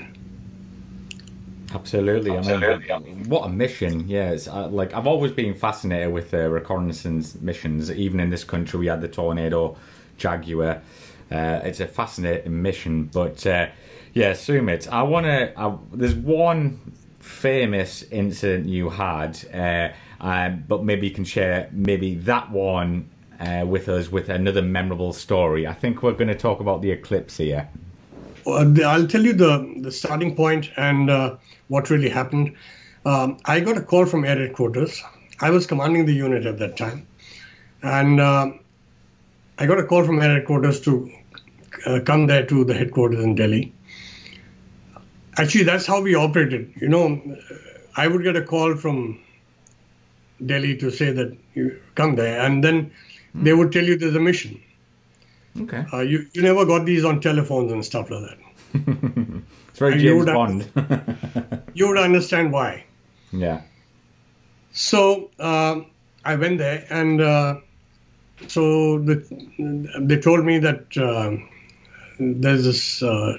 S1: Absolutely. Absolutely. I mean, what a mission. Yeah. It's, uh, like, I've always been fascinated with uh, reconnaissance missions. Even in this country, we had the Tornado Jaguar. Uh, it's a fascinating mission. But uh, yeah, Sumit, I want to. There's one famous incident you had, uh, um, but maybe you can share maybe that one uh, with us with another memorable story. I think we're going to talk about the eclipse here.
S2: I'll tell you the, the starting point and uh, what really happened. Um, I got a call from air headquarters. I was commanding the unit at that time. And uh, I got a call from air headquarters to uh, come there to the headquarters in Delhi. Actually, that's how we operated. You know, I would get a call from Delhi to say that you come there, and then mm. they would tell you there's a mission.
S1: Okay.
S2: Uh, you you never got these on telephones and stuff like that.
S1: it's very and James you Bond.
S2: you would understand why.
S1: Yeah.
S2: So uh, I went there, and uh, so the, they told me that uh, there's this uh,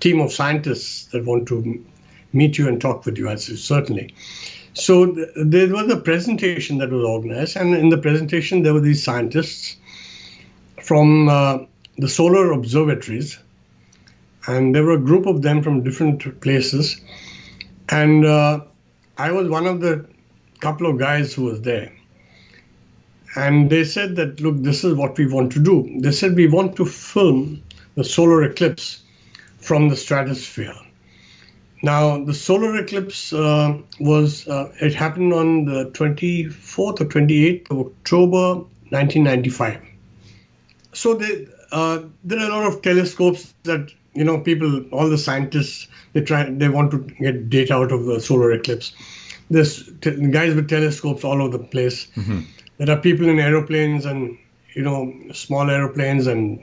S2: team of scientists that want to meet you and talk with you. Certainly. So th- there was a presentation that was organized, and in the presentation there were these scientists from uh, the solar observatories, and there were a group of them from different places, and uh, I was one of the couple of guys who was there. And they said that, look, this is what we want to do. They said we want to film the solar eclipse from the stratosphere. Now, the solar eclipse uh, was, uh, it happened on the 24th or 28th of October 1995. So they, uh, there are a lot of telescopes that, you know, people, all the scientists, they try, they want to get data out of the solar eclipse. There's t- guys with telescopes all over the place. Mm-hmm. There are people in aeroplanes and, you know, small aeroplanes and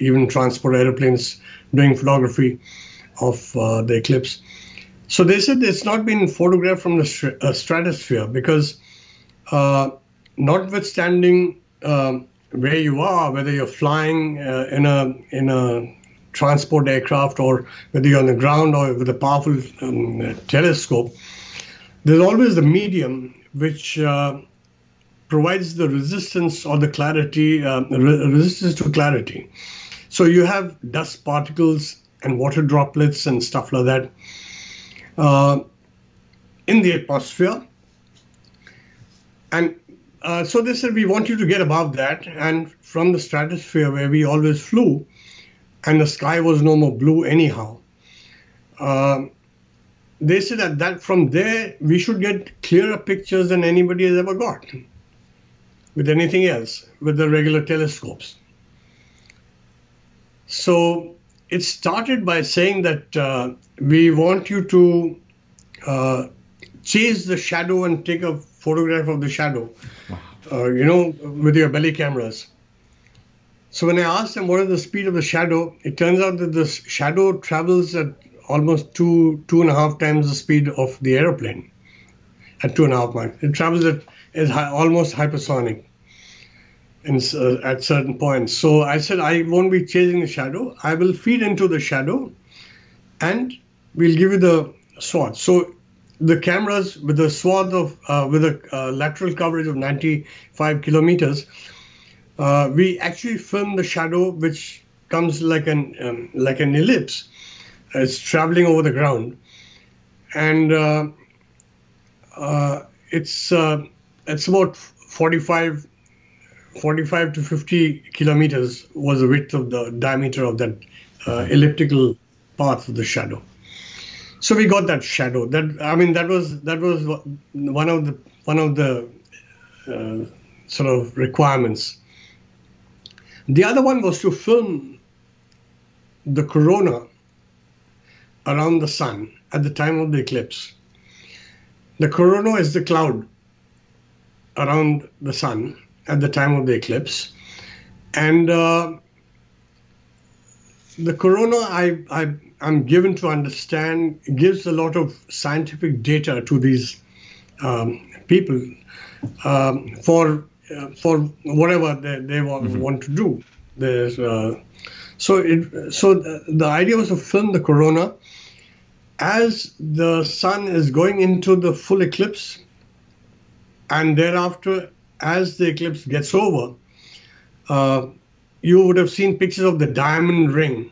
S2: even transport aeroplanes doing photography of uh, the eclipse. So they said it's not been photographed from the uh, stratosphere because, uh, notwithstanding um, where you are, whether you're flying uh, in a in a transport aircraft or whether you're on the ground or with a powerful um, telescope, there's always the medium which uh, provides the resistance or the clarity, uh, re- resistance to clarity. So you have dust particles and water droplets and stuff like that uh, in the atmosphere. And uh, so they said, we want you to get above that. And from the stratosphere where we always flew, and the sky was no more blue anyhow, uh, they said that, that from there we should get clearer pictures than anybody has ever got with anything else, with the regular telescopes. So it started by saying that uh, we want you to uh, chase the shadow and take a photograph of the shadow, uh, you know, with your belly cameras. So when I asked them what is the speed of the shadow, it turns out that the shadow travels at almost two two and a half times the speed of the aeroplane at two and a half miles. It travels at is almost hypersonic in, uh, at certain points. So I said, I won't be chasing the shadow. I will feed into the shadow and we'll give you the swath. So the cameras with a swath of, uh, with a uh, lateral coverage of 95 kilometers, uh, we actually film the shadow which comes like an, um, like an ellipse. It's traveling over the ground. And uh, uh, it's, it's about 45 45 to 50 kilometers was the width of the diameter of that uh, elliptical path of the shadow. So we got that shadow. That I mean, that was that was one of the one of the uh, sort of requirements. The other one was to film the corona around the sun at the time of the eclipse. The corona is the cloud around the sun, at the time of the eclipse. And uh, the corona, I, I, am given to understand, gives a lot of scientific data to these um, people um, for uh, for whatever they, they want, mm-hmm. want to do. There's uh, so it so the, the idea was to film the corona as the sun is going into the full eclipse, and thereafter as the eclipse gets over, uh, you would have seen pictures of the diamond ring,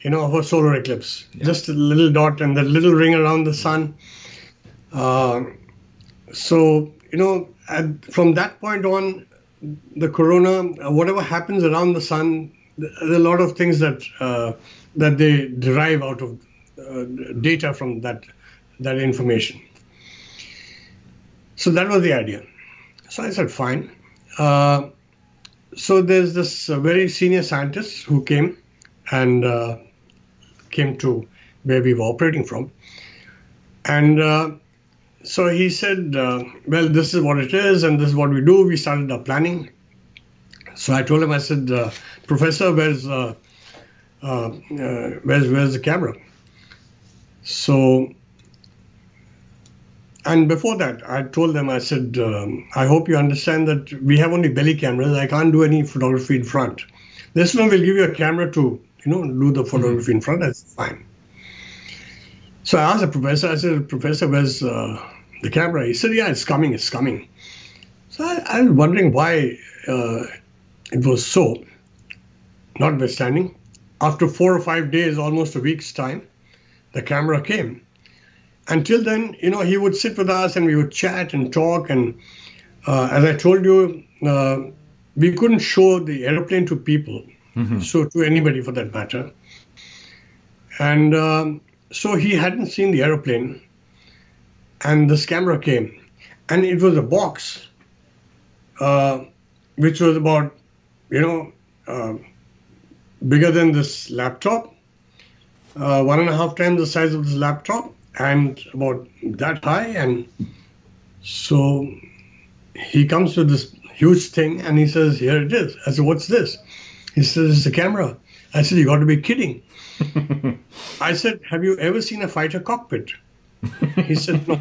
S2: you know, of a solar eclipse. Yeah. Just a little dot and the little ring around the sun. Uh, so, you know, at, from that point on, the corona, uh, whatever happens around the sun, there are a lot of things that uh, that they derive out of uh, data from that that information. So that was the idea. So I said, fine. Uh, so there's this uh, very senior scientist who came and uh, came to where we were operating from. And uh, so he said, uh, Well, this is what it is, and this is what we do. We started our planning. So I told him, I said, uh, Professor, where's, where's, where's the camera? So, and before that, I told them, I said, um, I hope you understand that we have only belly cameras. I can't do any photography in front. This one will give you a camera to, you know, do the photography mm-hmm. in front. That's fine. So I asked the professor, I said, Professor, where's uh, the camera? He said, Yeah, it's coming, it's coming. So I, I was wondering why uh, it was so. Notwithstanding, after four or five days, almost a week's time, the camera came. Until then, you know, he would sit with us and we would chat and talk. And uh, as I told you, uh, we couldn't show the aeroplane to people, mm-hmm. so to anybody for that matter. And um, so he hadn't seen the aeroplane, and this camera came, and it was a box, uh, which was about, you know, uh, bigger than this laptop, uh, one and a half times the size of this laptop, and about that high. And so he comes with this huge thing, and he says, "Here it is." I said, "What's this?" He says, "It's a camera." I said, "You got to be kidding." I said, Have you ever seen a fighter cockpit? He said, No.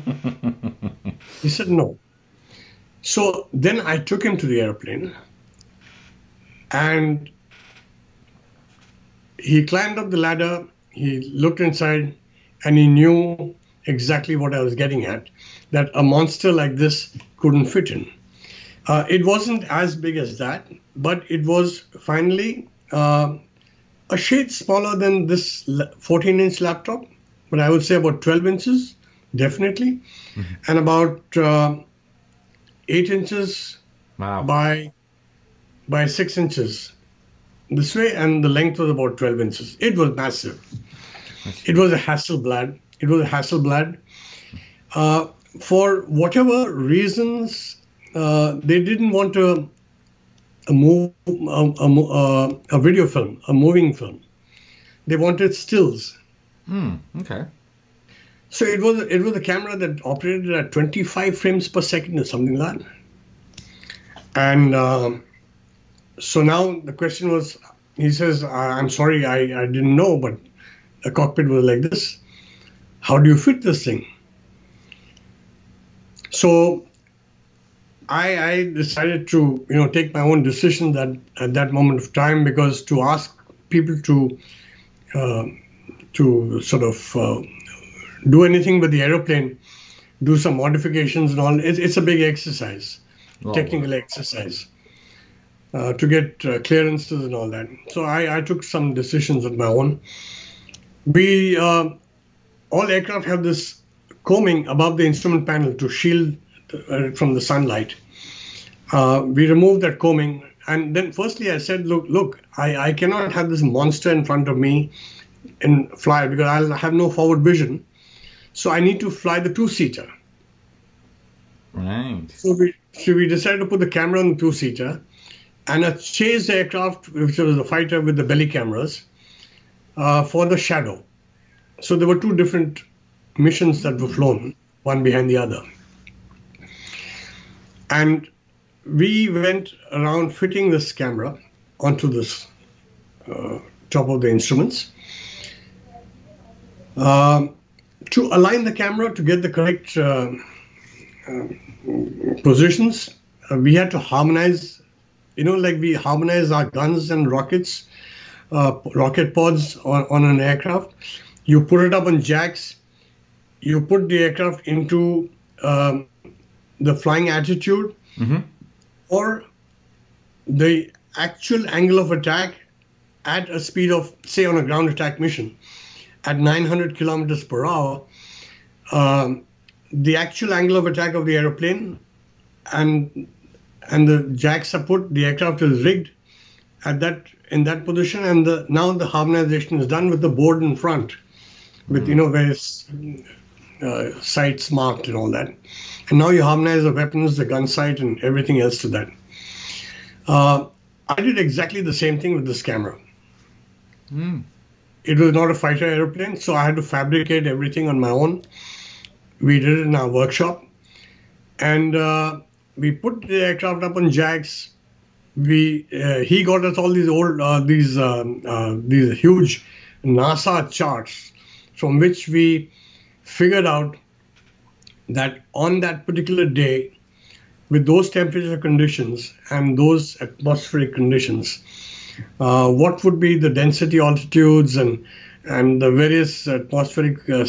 S2: He said, No. So then I took him to the airplane and he climbed up the ladder, he looked inside, and he knew exactly what I was getting at that a monster like this couldn't fit in. Uh, it wasn't as big as that, but it was finally uh, a shade smaller than this 14 inch laptop, but I would say about 12 inches, definitely, mm-hmm. and about uh, 8 inches wow. by by 6 inches this way, and the length was about 12 inches. It was massive. It was a Hasselblad. It was a Hasselblad. Uh, for whatever reasons, uh, they didn't want to a move a, a, a, video film, a moving film. They wanted stills.
S1: Hmm. Okay.
S2: So it was it was a camera that operated at 25 frames per second or something like that. And um, so now the question was, he says, "I'm sorry, I, I didn't know, but the cockpit was like this. How do you fit this thing?" So I, I decided to you know take my own decision that at that moment of time because to ask people to uh, to sort of uh, do anything with the aeroplane, do some modifications and all, it's, it's a big exercise, oh, technical wow. exercise. Uh, to get uh, clearances and all that. So I, I, took some decisions on my own. We uh, all aircraft have this coaming above the instrument panel to shield uh, from the sunlight. Uh, we removed that coaming, and then firstly I said, look, look, I, I cannot have this monster in front of me and fly because I'll have no forward vision. So I need to fly the two-seater.
S1: Right.
S2: So we so we decided to put the camera on the two-seater, and a chase aircraft, which was a fighter with the belly cameras, uh, for the shadow. So there were two different missions that were flown, one behind the other. And we went around fitting this camera onto this uh, top of the instruments. Uh, to align the camera to get the correct uh, uh positions, uh, we had to harmonize, you know, like we harmonize our guns and rockets, uh, rocket pods on, on an aircraft. You put it up on jacks, you put the aircraft into um, the flying attitude. Mm-hmm or the actual angle of attack at a speed of, say, on a ground attack mission at 900 kilometers per hour, um, the actual angle of attack of the aeroplane and and the jacks are put, the aircraft is rigged at that in that position, and the, now the harmonization is done with the board in front, with you know various uh, sights marked and all that. And now you harmonize the weapons, the gun sight, and everything else to that. Uh, I did exactly the same thing with this camera. Mm. It was not a fighter airplane, so I had to fabricate everything on my own. We did it in our workshop, and uh, we put the aircraft up on jacks. We uh, he got us all these old uh, these um, uh, these huge NASA charts from which we figured out that on that particular day, with those temperature conditions and those atmospheric conditions, uh, what would be the density altitudes and and the various atmospheric uh,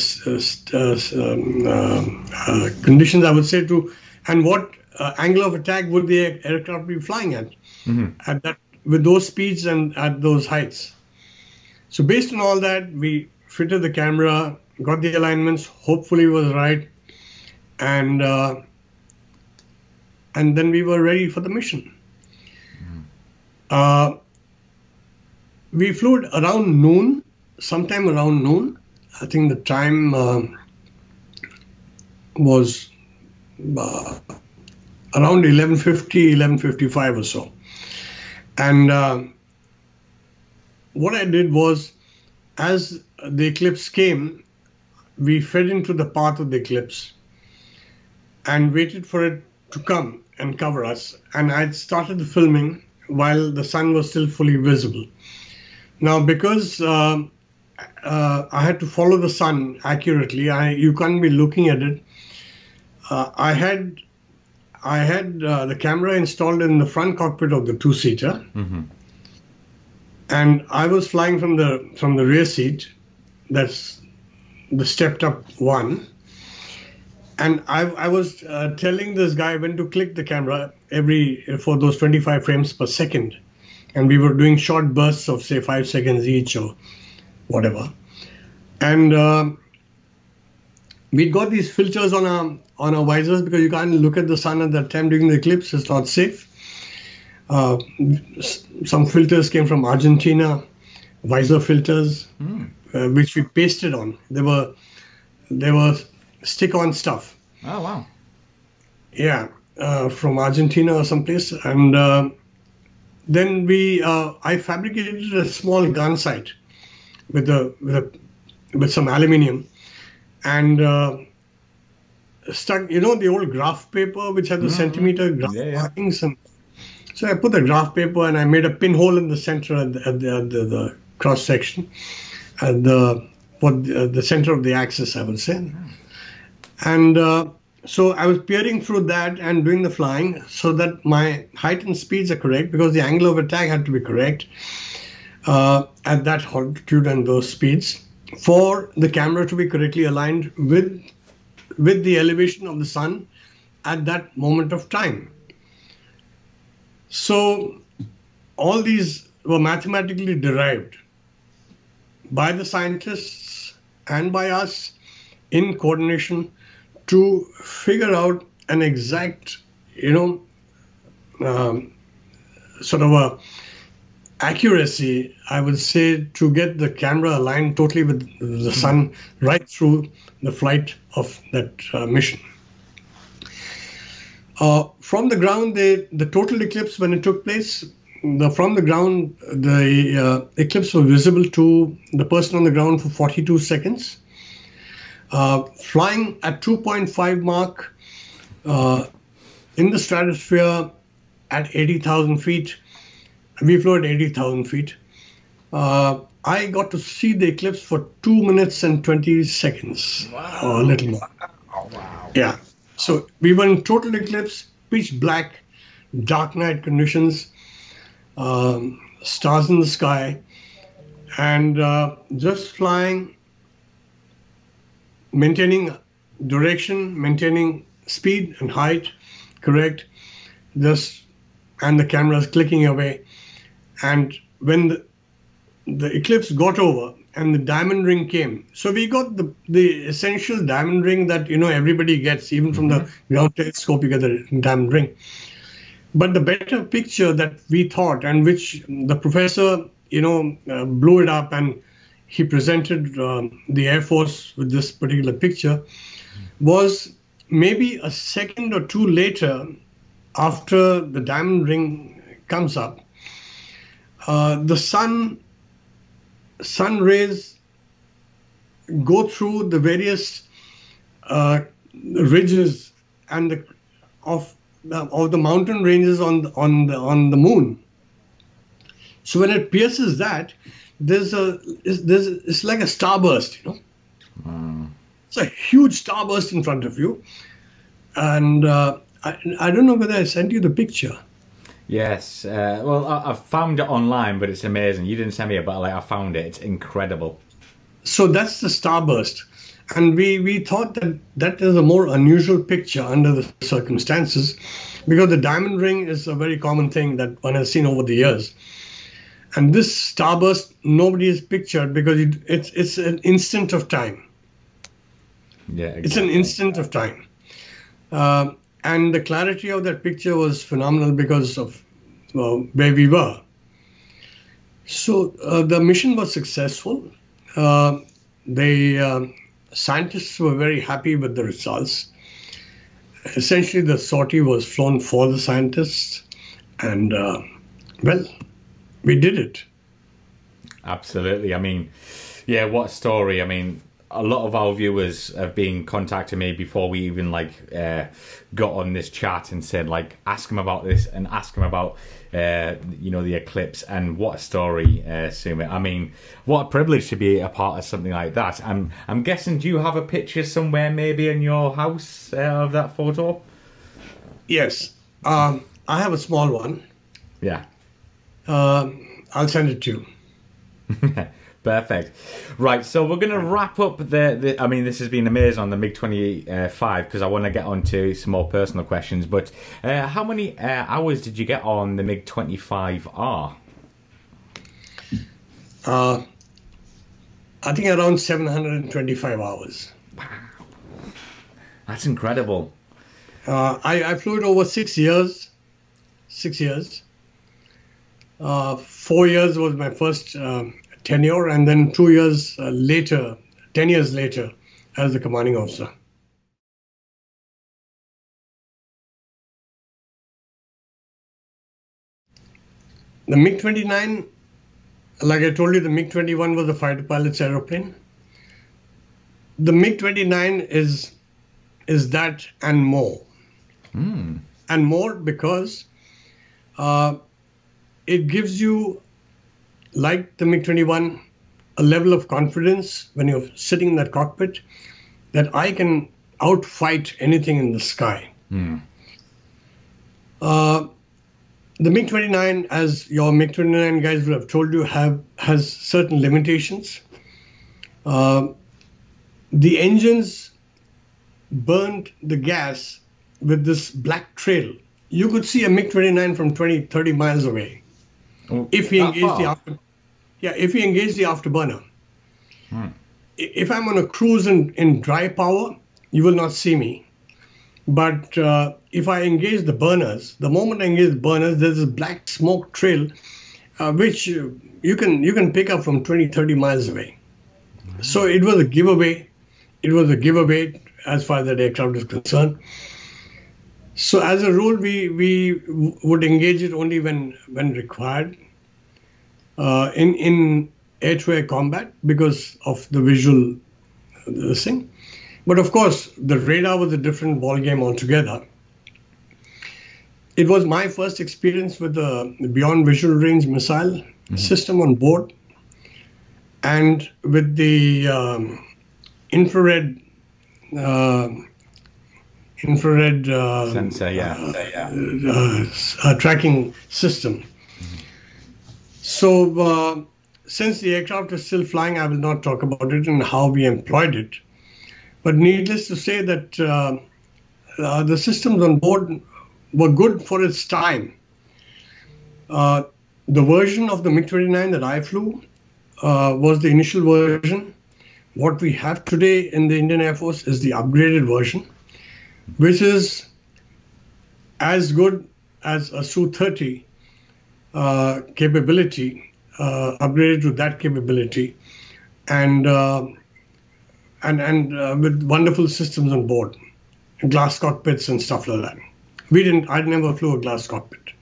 S2: uh, um, conditions, I would say, to and what uh, angle of attack would the aircraft be flying at mm-hmm. at that with those speeds and at those heights. So based on all that, we fitted the camera, got the alignments, hopefully it was right, and uh, and then we were ready for the mission. Mm. Uh, we flew around noon, sometime around noon. I think the time uh, was uh, around 11:50, 11:55 or so, and uh, what I did was, as the eclipse came, we fed into the path of the eclipse and waited for it to come and cover us. And I started the filming while the sun was still fully visible. Now, because uh, uh, I had to follow the sun accurately, I, you can't be looking at it. Uh, I had I had uh, the camera installed in the front cockpit of the two-seater, mm-hmm. and I was flying from the from the rear seat. That's the stepped up one and I, I was uh, telling this guy when to click the camera every for those 25 frames per second, and we were doing short bursts of say five seconds each or whatever, and uh, we got these filters on our on our visors because you can't look at the sun at that time during the eclipse; it's not safe. Uh, some filters came from Argentina, visor filters, mm. which we pasted on. They were they were stick-on stuff.
S1: Oh wow!
S2: Yeah, uh, from Argentina or someplace, and uh, then we uh, I fabricated a small gun sight with a with, a, with some aluminium, and uh, stuck you know the old graph paper which had the mm-hmm. centimeter graph yeah, yeah. markings and so I put the graph paper and I made a pinhole in the center at the, at the, at the, the cross section at the what uh, the center of the axis I would say. Mm. And uh, so I was peering through that and doing the flying so that my height and speeds are correct because the angle of attack had to be correct uh, at that altitude and those speeds for the camera to be correctly aligned with with the elevation of the sun at that moment of time. So all these were mathematically derived by the scientists and by us in coordination to figure out an exact, you know, um, sort of a accuracy, I would say, to get the camera aligned totally with the sun right through the flight of that uh, mission. Uh, from the ground, they, the total eclipse, when it took place, the, from the ground, the uh, eclipse was visible to the person on the ground for 42 seconds. Uh, flying at 2.5 Mach uh, in the stratosphere at 80,000 feet. We flew at 80,000 feet. Uh, I got to see the eclipse for two minutes and 20 seconds, wow. or a little more. Oh, wow. Yeah. So we were in total eclipse, pitch black, dark night conditions, um, stars in the sky, and uh, just flying maintaining direction, maintaining speed and height, correct, just and the camera is clicking away. And when the, the eclipse got over and the diamond ring came, so we got the the essential diamond ring that you know everybody gets, even from the mm-hmm. ground telescope, you get the diamond ring. But the better picture that we thought, and which the professor, you know, uh, blew it up and he presented um, the Air Force with this particular picture was maybe a second or two later after the diamond ring comes up uh, the sun sun rays go through the various uh, ridges and the, of of the mountain ranges on the, on the on the moon. So when it pierces that, there's a it's, there's it's like a starburst, you know. Mm. It's a huge starburst in front of you, and uh, I, I don't know whether I sent you the picture.
S1: Yes, uh, well, I, I, found it online, but it's amazing. You didn't send me it, but like I found it. It's incredible.
S2: So that's the starburst, and we we thought that that is a more unusual picture under the circumstances, because the diamond ring is a very common thing that one has seen over the years, and this starburst nobody has pictured because it, it's it's an instant of time.
S1: Yeah, exactly.
S2: it's an instant of time. Uh, and the clarity of that picture was phenomenal because of uh, where we were. So uh, the mission was successful. Uh, the uh, scientists were very happy with the results. Essentially, the sortie was flown for the scientists, and uh, well, we did it.
S1: Absolutely. I mean, yeah, what a story. I mean, a lot of our viewers have been contacting me before we even like uh, got on this chat and said like ask them about this and ask them about uh, you know the eclipse. And what a story uh, Sumit. I mean what a privilege to be a part of something like that. I'm I'm guessing do you have a picture somewhere maybe in your house uh, of that photo?
S2: Yes. Um, I have a small one.
S1: Yeah.
S2: Um, I'll send it to
S1: you Perfect. Right, so we're going to wrap up the, the. I mean, this has been amazing on the MiG 25 because I want to get on to some more personal questions. But uh, how many uh, hours did you get on the MiG 25R?
S2: Uh, I think around 725 hours. Wow.
S1: That's incredible.
S2: Uh, I, I flew it over six years. Six years. Uh, four years was my first um, tenure, and then two years uh, later, 10 years later, as the commanding officer. The MiG 29, like I told you, the MiG 21 was a fighter pilot's aeroplane. The MiG 29 is is that and more.
S1: Mm.
S2: And more because uh, it gives you like the MiG 21, a level of confidence when you're sitting in that cockpit that I can outfight anything in the sky.
S1: Mm.
S2: Uh, the MiG 29, as your MiG 29 guys will have told you, have has certain limitations. Uh, the engines burned the gas with this black trail. You could see a MiG 29 from 20, 30 miles away. Oh, if we engage the after, yeah, if we engage the afterburner,
S1: hmm.
S2: if I'm on a cruise in, in dry power, you will not see me. But uh, if I engage the burners, the moment I engage the burners, there's a black smoke trail, uh, which you can you can pick up from 20, 30 miles away. Mm-hmm. So it was a giveaway. It was a giveaway as far as that aircraft is concerned. So as a rule, we we would engage it only when when required uh, in in air-to-air combat because of the visual uh, thing. But of course, the radar was a different ballgame altogether. It was my first experience with the Beyond Visual Range missile mm-hmm. system on board, and with the um, infrared uh, infrared uh,
S1: sensor, yeah,
S2: uh, uh, tracking system. So, uh, since the aircraft is still flying, I will not talk about it and how we employed it. But needless to say that uh, uh, the systems on board were good for its time. Uh, the version of the MiG 29 that I flew uh, was the initial version. What we have today in the Indian Air Force is the upgraded version, which is as good as a Su 30 uh, capability, uh, upgraded to that capability, and uh, and and uh, with wonderful systems on board, glass cockpits and stuff like that. We didn't. I never flew a glass cockpit.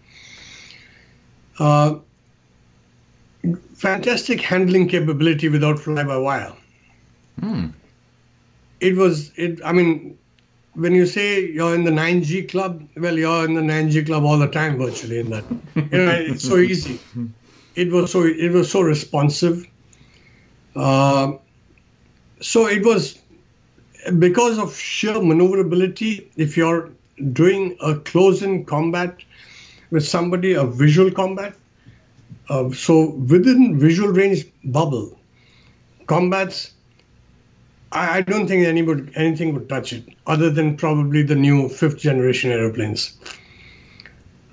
S2: Uh, fantastic handling capability without fly-by-wire.
S1: Hmm.
S2: It was it. I mean, when you say you're in the 9G club, well, you're in the 9G club all the time, virtually. In that, you know, it's so easy. It was so it was so responsive. Uh, so it was because of sheer maneuverability. If you're doing a close-in combat with somebody, a visual combat, uh, so within visual range bubble, combats I, I don't think anybody anything would touch it, other than probably the new fifth generation aeroplanes.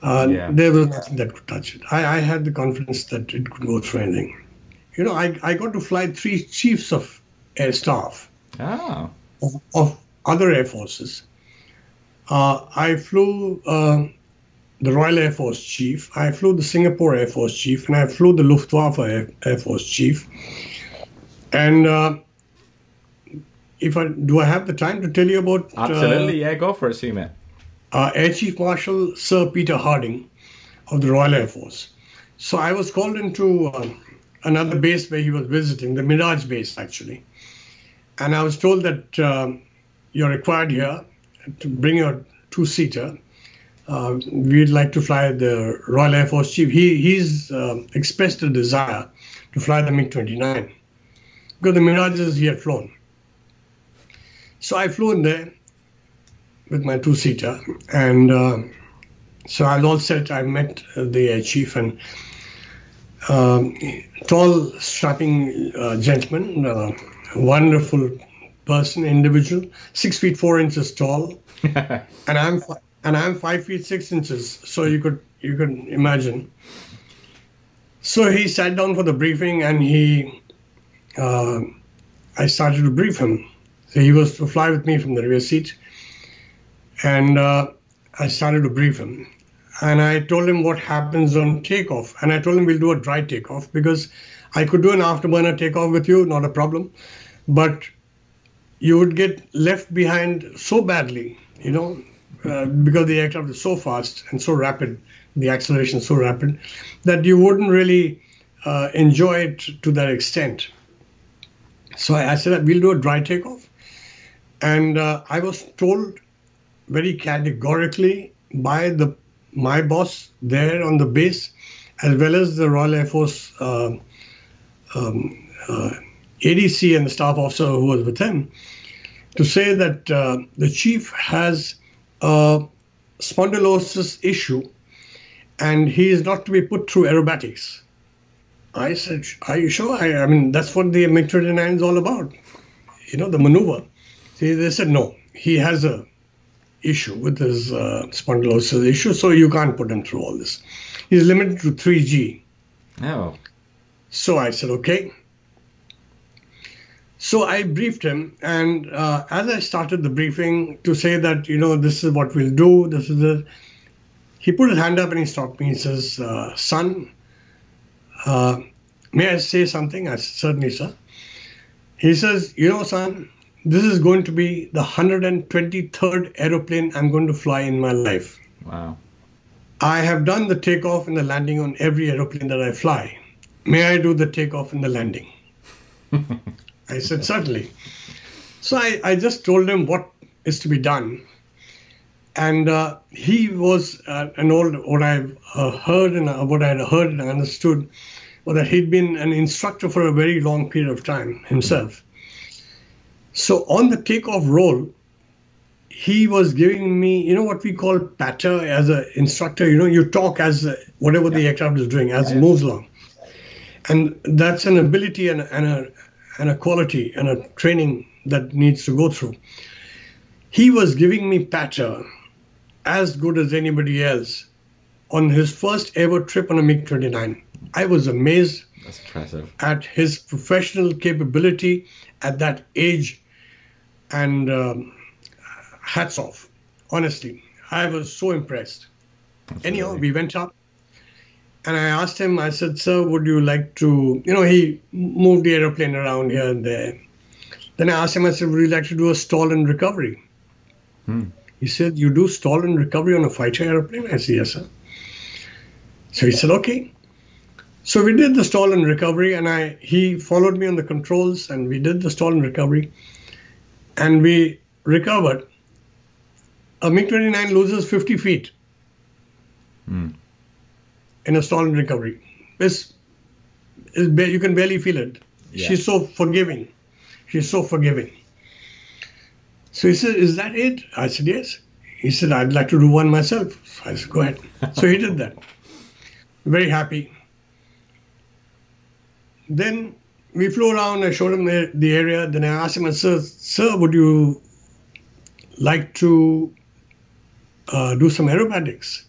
S2: Uh, yeah. There was nothing that could touch it. I, I had the confidence that it could go through anything. You know, I, I got to fly three chiefs of air staff
S1: oh.
S2: of, of other air forces. Uh, I flew uh, the Royal Air Force chief, I flew the Singapore Air Force chief, and I flew the Luftwaffe Air, Air Force chief. And uh, if I do, I have the time to tell you about.
S1: Uh, Absolutely, uh, yeah, go for it, Sumit.
S2: Uh, Air Chief Marshal Sir Peter Harding of the Royal Air Force. So I was called into uh, another base where he was visiting, the Mirage base actually, and I was told that um, you're required here to bring your two-seater. Uh, we'd like to fly the Royal Air Force Chief. He he's uh, expressed a desire to fly the MiG-29 because the Mirages he had flown. So I flew in there with my two seater, and uh, so I was all set. I met the air chief and um, tall, strapping uh, gentleman, uh, wonderful person, individual, six feet four inches tall, and I'm and I'm five feet six inches. So you could you could imagine. So he sat down for the briefing, and he, uh, I started to brief him so he was to fly with me from the rear seat. And uh, I started to brief him. And I told him what happens on takeoff. And I told him we'll do a dry takeoff because I could do an afterburner takeoff with you, not a problem. But you would get left behind so badly, you know, uh, because the aircraft is so fast and so rapid, the acceleration is so rapid, that you wouldn't really uh, enjoy it to that extent. So I, I said, we'll do a dry takeoff. And uh, I was told very categorically by the my boss there on the base, as well as the Royal Air Force uh, um, uh, ADC and the staff officer who was with him, to say that uh, the chief has a spondylosis issue and he is not to be put through aerobatics. I said, Are you sure? I, I mean, that's what the 29 is all about, you know, the maneuver. See, they said no. He has a issue with his uh, spondylosis issue, so you can't put him through all this. He's limited to 3G.
S1: Oh.
S2: So I said, okay. So I briefed him, and uh, as I started the briefing to say that, you know, this is what we'll do, this is the. He put his hand up and he stopped me. He says, uh, son, uh, may I say something? I said, certainly, sir. He says, you know, son, this is going to be the 123rd aeroplane I'm going to fly in my life.
S1: Wow.
S2: I have done the takeoff and the landing on every aeroplane that I fly. May I do the takeoff and the landing? I said, certainly. So I, I just told him what is to be done. And uh, he was uh, an old, what I've uh, heard and uh, what I had heard and understood was that he'd been an instructor for a very long period of time himself. So on the takeoff roll, he was giving me, you know, what we call patter as an instructor. You know, you talk as uh, whatever yeah. the aircraft is doing as yeah. it moves along, and that's an ability and, and a and a quality and a training that needs to go through. He was giving me patter as good as anybody else on his first ever trip on a MiG 29. I was amazed at his professional capability at that age and um, hats off. Honestly, I was so impressed. Absolutely. Anyhow, we went up, and I asked him. I said, "Sir, would you like to?" You know, he moved the aeroplane around here and there. Then I asked him. I said, "Would you like to do a stall and recovery?"
S1: Hmm.
S2: He said, "You do stall and recovery on a fighter airplane?" I said, "Yes, sir." So he said, "Okay." So we did the stall and recovery, and I he followed me on the controls, and we did the stall and recovery, and we recovered. A MiG-29 loses 50 feet
S1: Mm.
S2: in a stall and recovery. It's, it's you can barely feel it.
S1: Yeah.
S2: She's so forgiving. She's so forgiving. So he said, "Is that it?" I said, "Yes." He said, "I'd like to do one myself." So I said, "Go ahead." so he did that. Very happy. Then we flew around. I showed him the, the area. Then I asked him, "Sir, sir, would you like to uh, do some aerobatics?"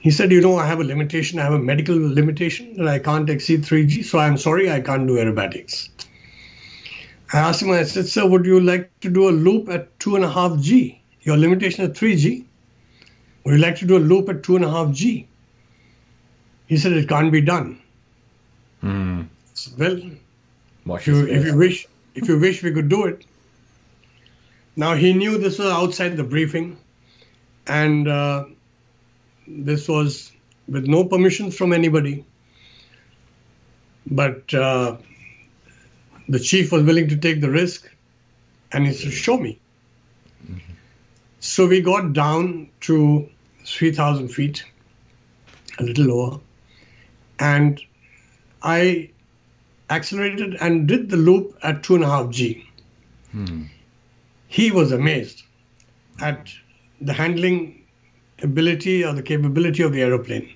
S2: He said, "You know, I have a limitation. I have a medical limitation that I can't exceed 3G. So I'm sorry, I can't do aerobatics." I asked him, I said, Sir, would you like to do a loop at 2.5G? Your limitation is 3G. Would you like to do a loop at 2.5G? He said, It can't be done.
S1: Mm.
S2: Well, if you, if you wish, if you wish, we could do it. Now he knew this was outside the briefing, and uh, this was with no permissions from anybody. But uh, the chief was willing to take the risk, and he said, "Show me." So we got down to 3,000 feet, a little lower, and I accelerated and did the loop at two and a half G.
S1: Hmm.
S2: He was amazed at the handling ability or the capability of the aeroplane.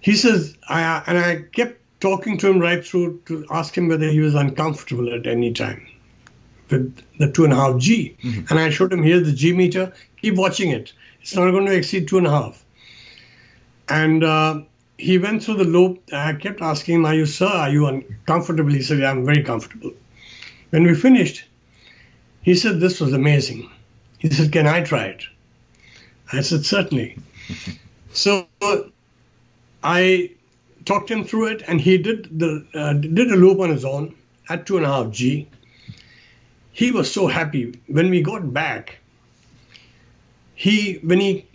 S2: He says, I, and I kept talking to him right through to ask him whether he was uncomfortable at any time with the two and a half G. And I showed him here's the G meter, keep watching it. It's not going to exceed two and a half. And uh, he went through the loop. I kept asking him, Are you, sir, are you uncomfortable? He said, yeah, I'm very comfortable. When we finished, he said, This was amazing. He said, Can I try it? I said, Certainly. so I talked him through it, and he did the uh, did a loop on his own at two and a half G. He was so happy when we got back. He when he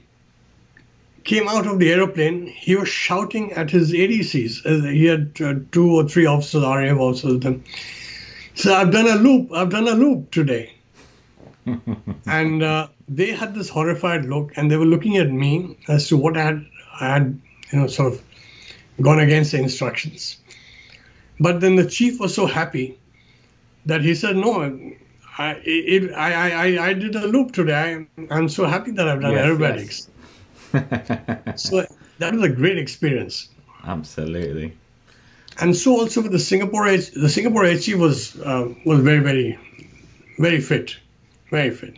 S2: came out of the aeroplane, he was shouting at his ADCs. Uh, He had uh, two or three officers, RAF officers with him. Said, I've done a loop. I've done a loop today. and uh, they had this horrified look, and they were looking at me as to what I had, I had, you know, sort of gone against the instructions. But then the chief was so happy that he said, "No, I, it, I, I, I- I did a loop today. I, I'm so happy that I've done
S1: Yes,
S2: aerobatics." So that was a great experience.
S1: Absolutely.
S2: And so also with the Singapore H, the Singapore HE was uh, was very very very fit, very fit.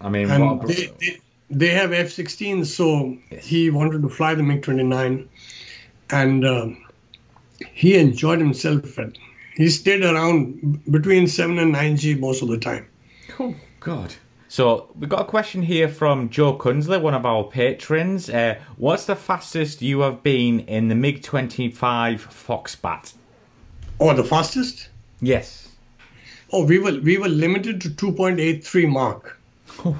S1: I mean,
S2: And
S1: a-
S2: they, they, they have F-16s, so
S1: Yes.
S2: he wanted to fly the MiG-29, and um, he enjoyed himself. At, he stayed around between seven and nine G most of the time.
S1: Oh, God. So we've got a question here from Joe Kunzler, one of our patrons. Uh, what's the fastest you have been in the MiG 25 Foxbat?
S2: Or the fastest?
S1: Yes.
S2: Oh, we were we were limited to 2.83 Mach.
S1: Oh.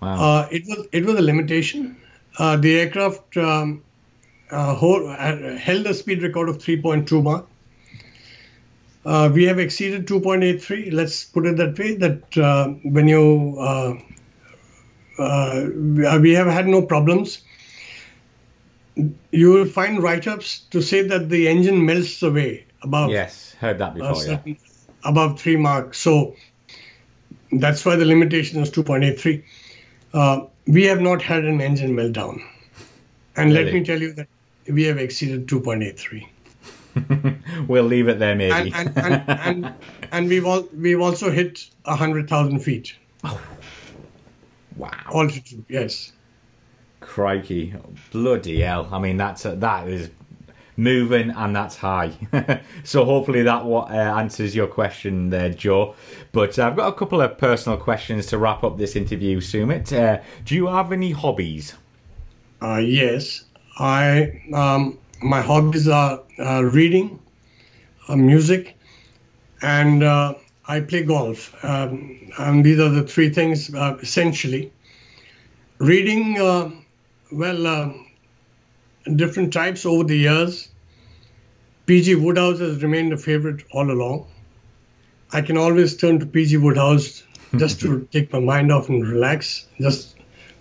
S1: Wow.
S2: Uh, it was it was a limitation. Uh, the aircraft um, uh, hold, uh, held a speed record of 3.2 Mach. Uh, we have exceeded 2.83. Let's put it that way. That uh, when you uh, uh, we have had no problems. You will find write-ups to say that the engine melts away above
S1: yes, heard that
S2: uh,
S1: before, yeah.
S2: above three Machs. So that's why the limitation is 2.83. Uh, we have not had an engine meltdown. And let me tell you that we have exceeded 2.83.
S1: We'll leave it there, maybe.
S2: And, and, and, and, we've, all, we've also hit 100,000 feet Oh.
S1: wow.
S2: altitude, yes.
S1: Crikey. Bloody hell. I mean, that's that is moving and that's high. so hopefully that what uh, answers your question there, Joe. But I've got a couple of personal questions to wrap up this interview, Sumit. Uh, do you have any hobbies?
S2: Uh, yes, I um, my hobbies are uh, reading, uh, music, and uh, I play golf. Um, and these are the three things uh, essentially. Reading, uh, well, uh, different types over the years. PG Wodehouse has remained a favorite all along. I can always turn to PG Wodehouse just to take my mind off and relax. Just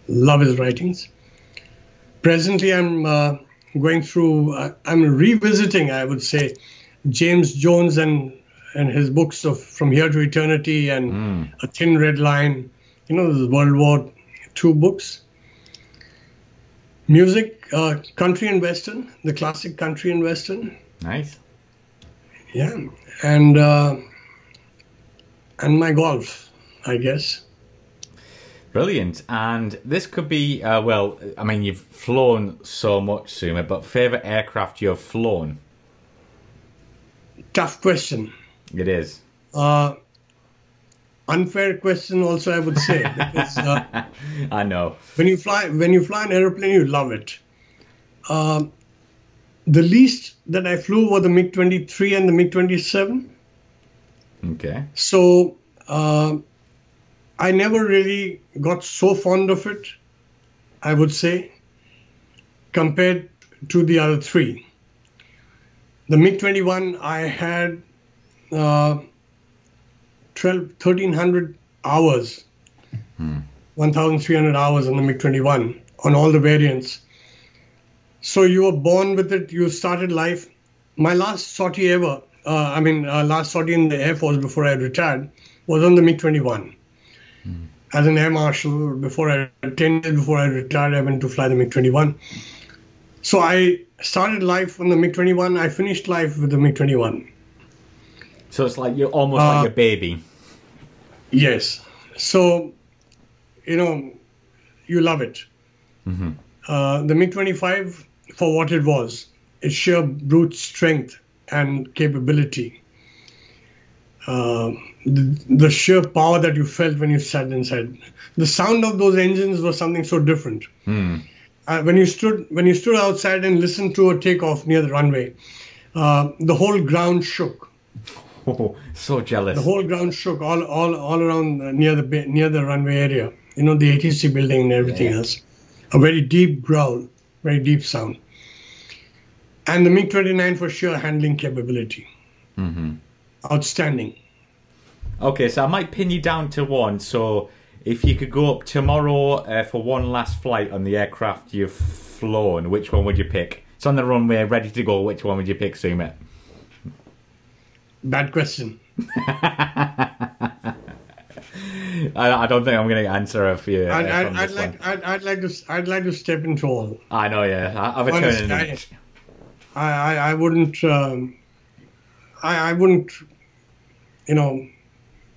S2: love his writings. Presently, I'm uh, going through, uh, I'm revisiting, I would say, James Jones and and his books of From Here to Eternity and
S1: Mm.
S2: A Thin Red Line. You know, the World War II books. Music, uh, country and western, the classic country and western.
S1: Nice.
S2: Yeah, and uh, and my golf, I guess.
S1: Brilliant. And this could be, uh, well, I mean, you've flown so much, Suma, but favourite aircraft you've flown?
S2: Tough question.
S1: It is.
S2: Uh, unfair question, also I would say, because uh,
S1: I know.
S2: when you fly when you fly an aeroplane, you love it. Um, the least that I flew were the MiG 23 and the MiG 27.
S1: Okay.
S2: So uh, I never really got so fond of it, I would say, compared to the other three. The MiG 21, I had uh, 12, 1300 hours, 1300 hours on the MiG 21 on all the variants. So you were born with it, you started life. My last sortie ever, uh, I mean, uh, last sortie in the Air Force before I retired was on the MiG 21. As an air marshal, before I, 10 years before I retired, I went to fly the MiG 21. So I started life on the MiG 21, I finished life with the MiG 21.
S1: So it's like you're almost
S2: Uh,
S1: like a baby.
S2: Yes. So, you know, you love it.
S1: Mm-hmm.
S2: Uh, the MiG 25, for what it was, its sheer brute strength and capability, uh, the, the sheer power that you felt when you sat inside, the sound of those engines was something so different.
S1: Hmm.
S2: Uh, when you stood when you stood outside and listened to a takeoff near the runway, uh, the whole ground shook.
S1: Oh, so jealous.
S2: The whole ground shook all all all around uh, near the near the runway area. You know the ATC building and everything
S1: Yeah.
S2: else. A very deep growl, very deep sound. And the MiG 29 for sure handling capability.
S1: hmm
S2: Outstanding.
S1: Okay, so I might pin you down to one. So if you could go up tomorrow uh, for one last flight on the aircraft you've flown, which one would you pick? It's on the runway, ready to go. Which one would you pick, Sumit?
S2: Bad question.
S1: I, don't think I'm going to answer a few. Uh,
S2: I'd, I'd, I'd like. I'd, I'd like to I'd like to step into all.
S1: I know, yeah. I, I've a
S2: Honestly, I, I, I wouldn't um, I, I wouldn't you know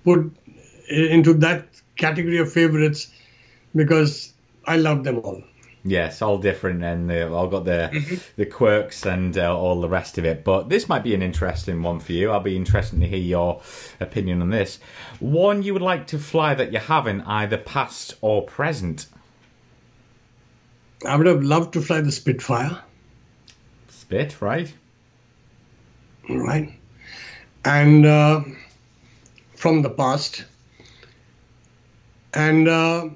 S2: put into that category of favorites because I love them all.
S1: Yes, all different, and they've all got the
S2: Mm-hmm.
S1: the quirks and uh, all the rest of it. But this might be an interesting one for you. I'll be interested to hear your opinion on this. One you would like to fly that you haven't, either past or present.
S2: I would have loved to fly the Spitfire,
S1: Spit, right?
S2: right? And uh, from the past. And uh,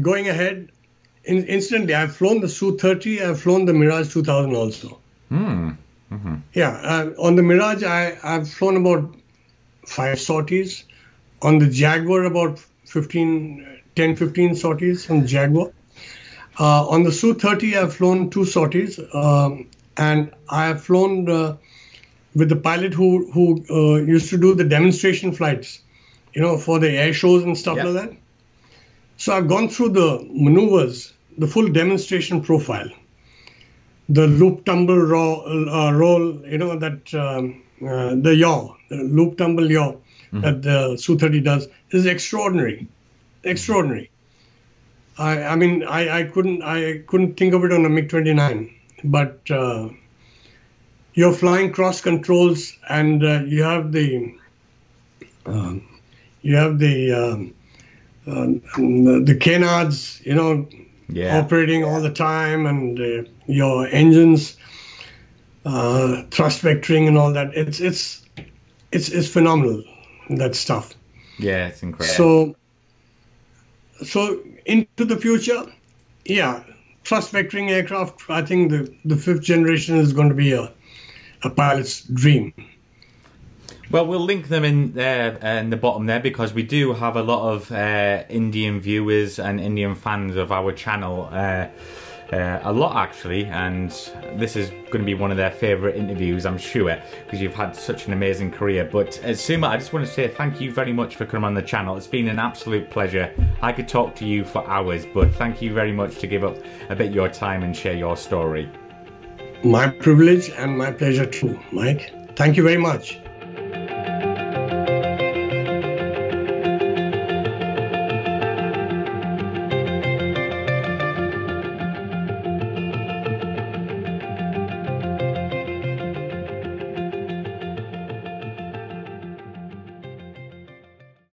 S2: going ahead, in, instantly, I've flown the Su 30, I've flown the Mirage 2000 also.
S1: Hmm.
S2: Yeah, uh, on the Mirage, I, I've flown about five sorties. On the Jaguar, about 15, 10, 15 sorties on Jaguar. Uh, on the Su 30, I've flown two sorties, um, and I have flown uh, with the pilot who who uh, used to do the demonstration flights, you know, for the air shows and stuff like that. So I've gone through the maneuvers, the full demonstration profile, the loop tumble roll, uh, roll you know, that um, uh, the yaw, the loop tumble yaw that the Su 30 does is extraordinary, extraordinary. I, I mean, I, I couldn't, I couldn't think of it on a MiG 29, but uh, you're flying cross controls and uh, you have the, um, you have the, um, um, the, the canards, you know,
S1: Yeah.
S2: operating all the time and uh, your engines uh, thrust vectoring and all that it's it's it's it's phenomenal that stuff
S1: Yeah, it's incredible.
S2: so so into the future yeah thrust vectoring aircraft, I think the, the fifth generation is going to be a, a pilot's dream.
S1: Well, we'll link them in there uh, in the bottom there because we do have a lot of uh, Indian viewers and Indian fans of our channel. Uh, uh, a lot actually, and this is going to be one of their favourite interviews, I'm sure, because you've had such an amazing career. But uh, Suma, I just want to say thank you very much for coming on the channel. It's been an absolute pleasure. I could talk to you for hours, but thank you very much to give up a bit your time and share your story.
S2: My privilege and my pleasure too, Mike. Thank you very much.